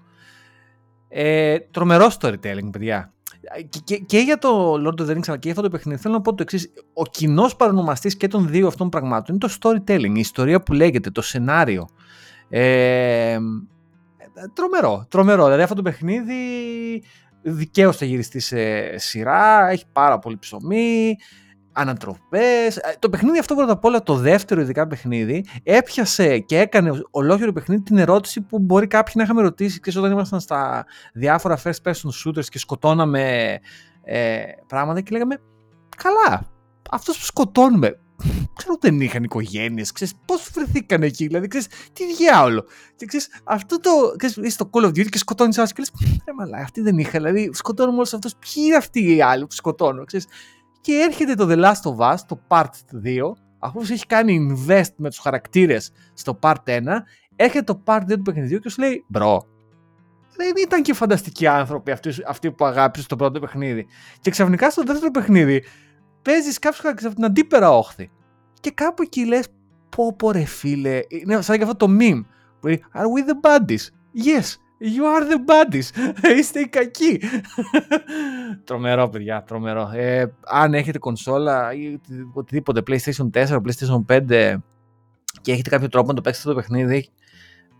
Ε, τρομερό storytelling, παιδιά. Και, και, και, για το Lord of the Rings αλλά και για αυτό το παιχνίδι θέλω να πω το εξής. Ο κοινός παρονομαστής και των δύο αυτών πραγμάτων είναι το storytelling, η ιστορία που λέγεται, το σενάριο. Ε, τρομερό, τρομερό. Δηλαδή αυτό το παιχνίδι δικαίως θα γυριστεί σε σειρά, έχει πάρα πολύ ψωμί, ανατροπές. Ε, το παιχνίδι αυτό πρώτα απ' όλα, το δεύτερο ειδικά παιχνίδι, έπιασε και έκανε ολόκληρο παιχνίδι την ερώτηση που μπορεί κάποιοι να είχαμε ρωτήσει και όταν ήμασταν στα διάφορα first person shooters και σκοτώναμε ε, πράγματα και λέγαμε καλά, αυτός που σκοτώνουμε ξέρω δεν είχαν οικογένειες. Πώς βρεθήκαν εκεί, δηλαδή ξέρεις, τι διάολο. Και ξέρεις, αυτό το. Ξέρεις, είσαι στο Call of Duty και σκοτώνεις άλλους και λες, ρε μαλά, αυτή δεν είχα. Δηλαδή, σκοτώνω όλους αυτούς. Ποιοι είναι αυτοί οι άλλοι που σκοτώνω, ξέρεις. Και έρχεται το The Last of Us, το Part 2, αφού έχει κάνει invest με τους χαρακτήρες στο Part 1, έρχεται το Part 2 του παιχνιδιού και σου λέει, bro, δεν ήταν και φανταστικοί άνθρωποι αυτοί, αυτοί που αγάπησες το πρώτο παιχνίδι. Και ξαφνικά στο δεύτερο παιχνίδι παίζεις κάποιου χαρακτήρε από την αντίπερα όχθη. Και κάπου εκεί λες, πω πω ρε φίλε, είναι σαν και αυτό το meme. Που είναι, Are we the buddies? Yes, you are the buddies. Είστε οι κακοί. τρομερό, παιδιά, τρομερό. Ε, αν έχετε κονσόλα ή οτιδήποτε, PlayStation 4, PlayStation 5 και έχετε κάποιο τρόπο να το παίξετε το παιχνίδι,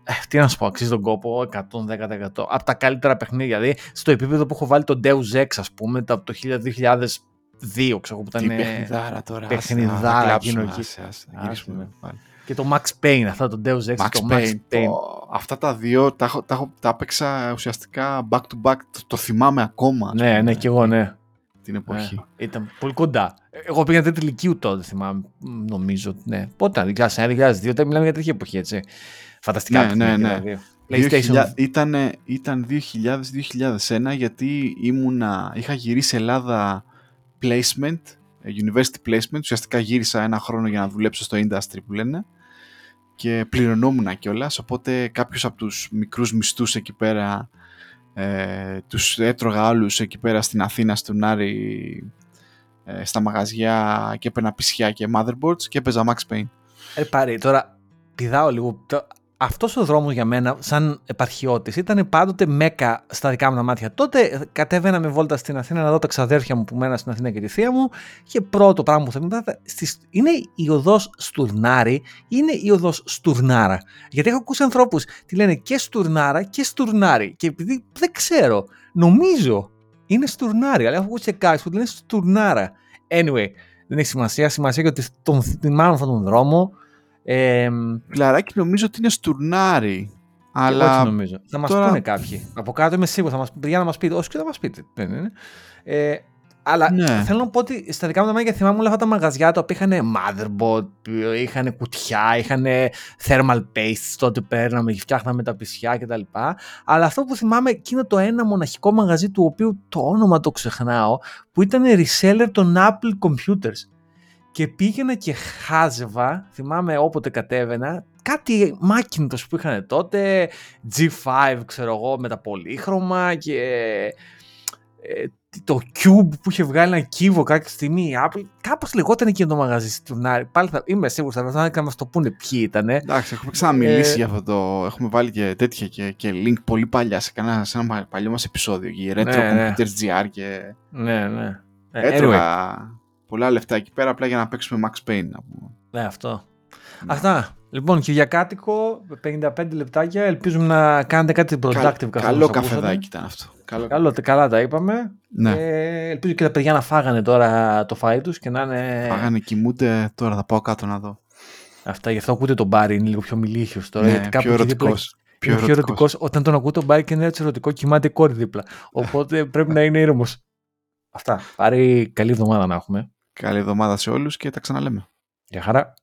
ε, τι να σου πω, αξίζει τον κόπο 110%. Από τα καλύτερα παιχνίδια. Δηλαδή, στο επίπεδο που έχω βάλει το Deus Ex, ας πούμε, το, το 2002, ξέρω που ήταν. Τι παιχνιδάρα τώρα. Παιχνιδάρα εκείνο εκεί. Και το Max Payne, αυτά το Deus Ex Max το Payne, Max Payne. Το, αυτά τα δύο τα, έχω- τα, έχω- τα έπαιξα ουσιαστικά back to back. Το, το θυμάμαι ακόμα. ας Ναι, πούμε, ναι, κι εγώ, ναι. Την εποχή. Ε, ήταν πολύ κοντά. Εγώ πήγα τέτοια ηλικίου τότε, θυμάμαι. μ, Νομίζω. Ναι. Πότε ήταν, 2001-2002, όταν μιλάμε για τέτοια εποχή, έτσι. Φανταστικά Ναι, παιχνίδια, ναι, ναι. δηλαδή. PlayStation. 2000 ήτανε- ήταν 2000-2001 γιατί ήμουνα, είχα γυρίσει Ελλάδα placement, ε, university placement, ουσιαστικά γύρισα ένα χρόνο για να δουλέψω στο industry που λένε και πληρωνόμουν κιόλας. οπότε κάποιος από τους μικρούς μισθούς εκεί πέρα ε, τους έτρωγα άλλους εκεί πέρα στην Αθήνα, στον Άρη ε, στα μαγαζιά και έπαιρνα πισιά και motherboards και έπαιζα Max Payne. Ε, πάρε, τώρα πηδάω λίγο. Το- αυτός ο δρόμος για μένα, σαν επαρχιώτης, ήταν πάντοτε μέκα στα δικά μου τα μάτια. Τότε κατέβαινα με βόλτα στην Αθήνα να δω τα ξαδέρφια μου που μέναν στην Αθήνα και τη θεία μου και πρώτο πράγμα που θα μου στις... είναι η οδός Στουρνάρη ή είναι η οδός Στουρνάρα. Γιατί έχω ακούσει ανθρώπους τη λένε και Στουρνάρα και Στουρνάρη και επειδή δεν ξέρω, νομίζω είναι Στουρνάρη, αλλά έχω ακούσει και κάποιους που τη λένε Στουρνάρα. Anyway, δεν έχει σημασία. Σημασία έχει ότι τον θυμάμαι αυτόν τον δρόμο. Ε, Φιλαράκι νομίζω ότι είναι στουρνάρι. αλλά... Αλλά νομίζω. Θα μας τώρα- πούνε κάποιοι. Από κάτω είμαι σίγουρος. Θα μας, παιδιά να μας πείτε. Όχι, θα μας πείτε. Ναι, ναι, ναι. Ε, αλλά Ναι. θέλω να πω ότι στα δικά μου τα μάτια θυμάμαι όλα αυτά τα μαγαζιά τα οποία είχαν motherboard, είχαν κουτιά, είχαν thermal paste τότε παίρναμε και φτιάχναμε τα πισιά κτλ. Αλλά αυτό που θυμάμαι εκείνο το ένα μοναχικό μαγαζί του οποίου το όνομα το ξεχνάω που ήταν reseller των Apple Computers. Και πήγαινα και χάζευα, θυμάμαι όποτε κατέβαινα, κάτι Macintosh που είχαν τότε, G5 ξέρω εγώ με τα πολύχρωμα και ε, το Cube που είχε βγάλει ένα κύβο κάποια στιγμή η Apple. Κάπως λεγόταν εκείνο το μαγαζί στη Τουρνάρη. Πάλι θα, είμαι σίγουρος θα βρεθώ να μας το πούνε ποιοι ήταν. εντάξει, έχουμε ξαναμιλήσει Ε, για αυτό το. Έχουμε βάλει και τέτοια και, και link πολύ παλιά σε, κανένα, σε ένα παλιό μας επεισόδιο. Για Retro Ναι, ναι. Computers GR και. Ναι, ναι. Ε, Έτρωγα πολλά λεφτά εκεί πέρα απλά για να παίξουμε Max Payne. Να πούμε. Ναι, αυτό. Αυτά. Λοιπόν, Κυριακάτικο, 55 λεπτάκια. Ελπίζουμε να κάνετε κάτι productive Καλ- καθώς καλό μας ακούσατε. καφεδάκι ήταν αυτό. Καλό, Καλό, καλά τα είπαμε. Ναι. Ε, ελπίζω και τα παιδιά να φάγανε τώρα το φαΐ τους και να είναι... Πάγανε, κοιμούνται. Τώρα θα πάω κάτω να δω. Αυτά, γι' αυτό ακούτε τον Μπάρι, είναι λίγο πιο μιλήσιος τώρα. ναι, γιατί κάπου πιο εκεί δίπλα ερωτικός. είναι πιο ερωτικός. Όταν τον ακούω τον Μπάρι και είναι έτσι ερωτικό, κοιμάται η κόρη δίπλα. Οπότε πρέπει να είναι ήρεμος. Αυτά. Πάρει καλή εβδομάδα να έχουμε. Καλή εβδομάδα σε όλους και τα ξαναλέμε. Γεια χαρά.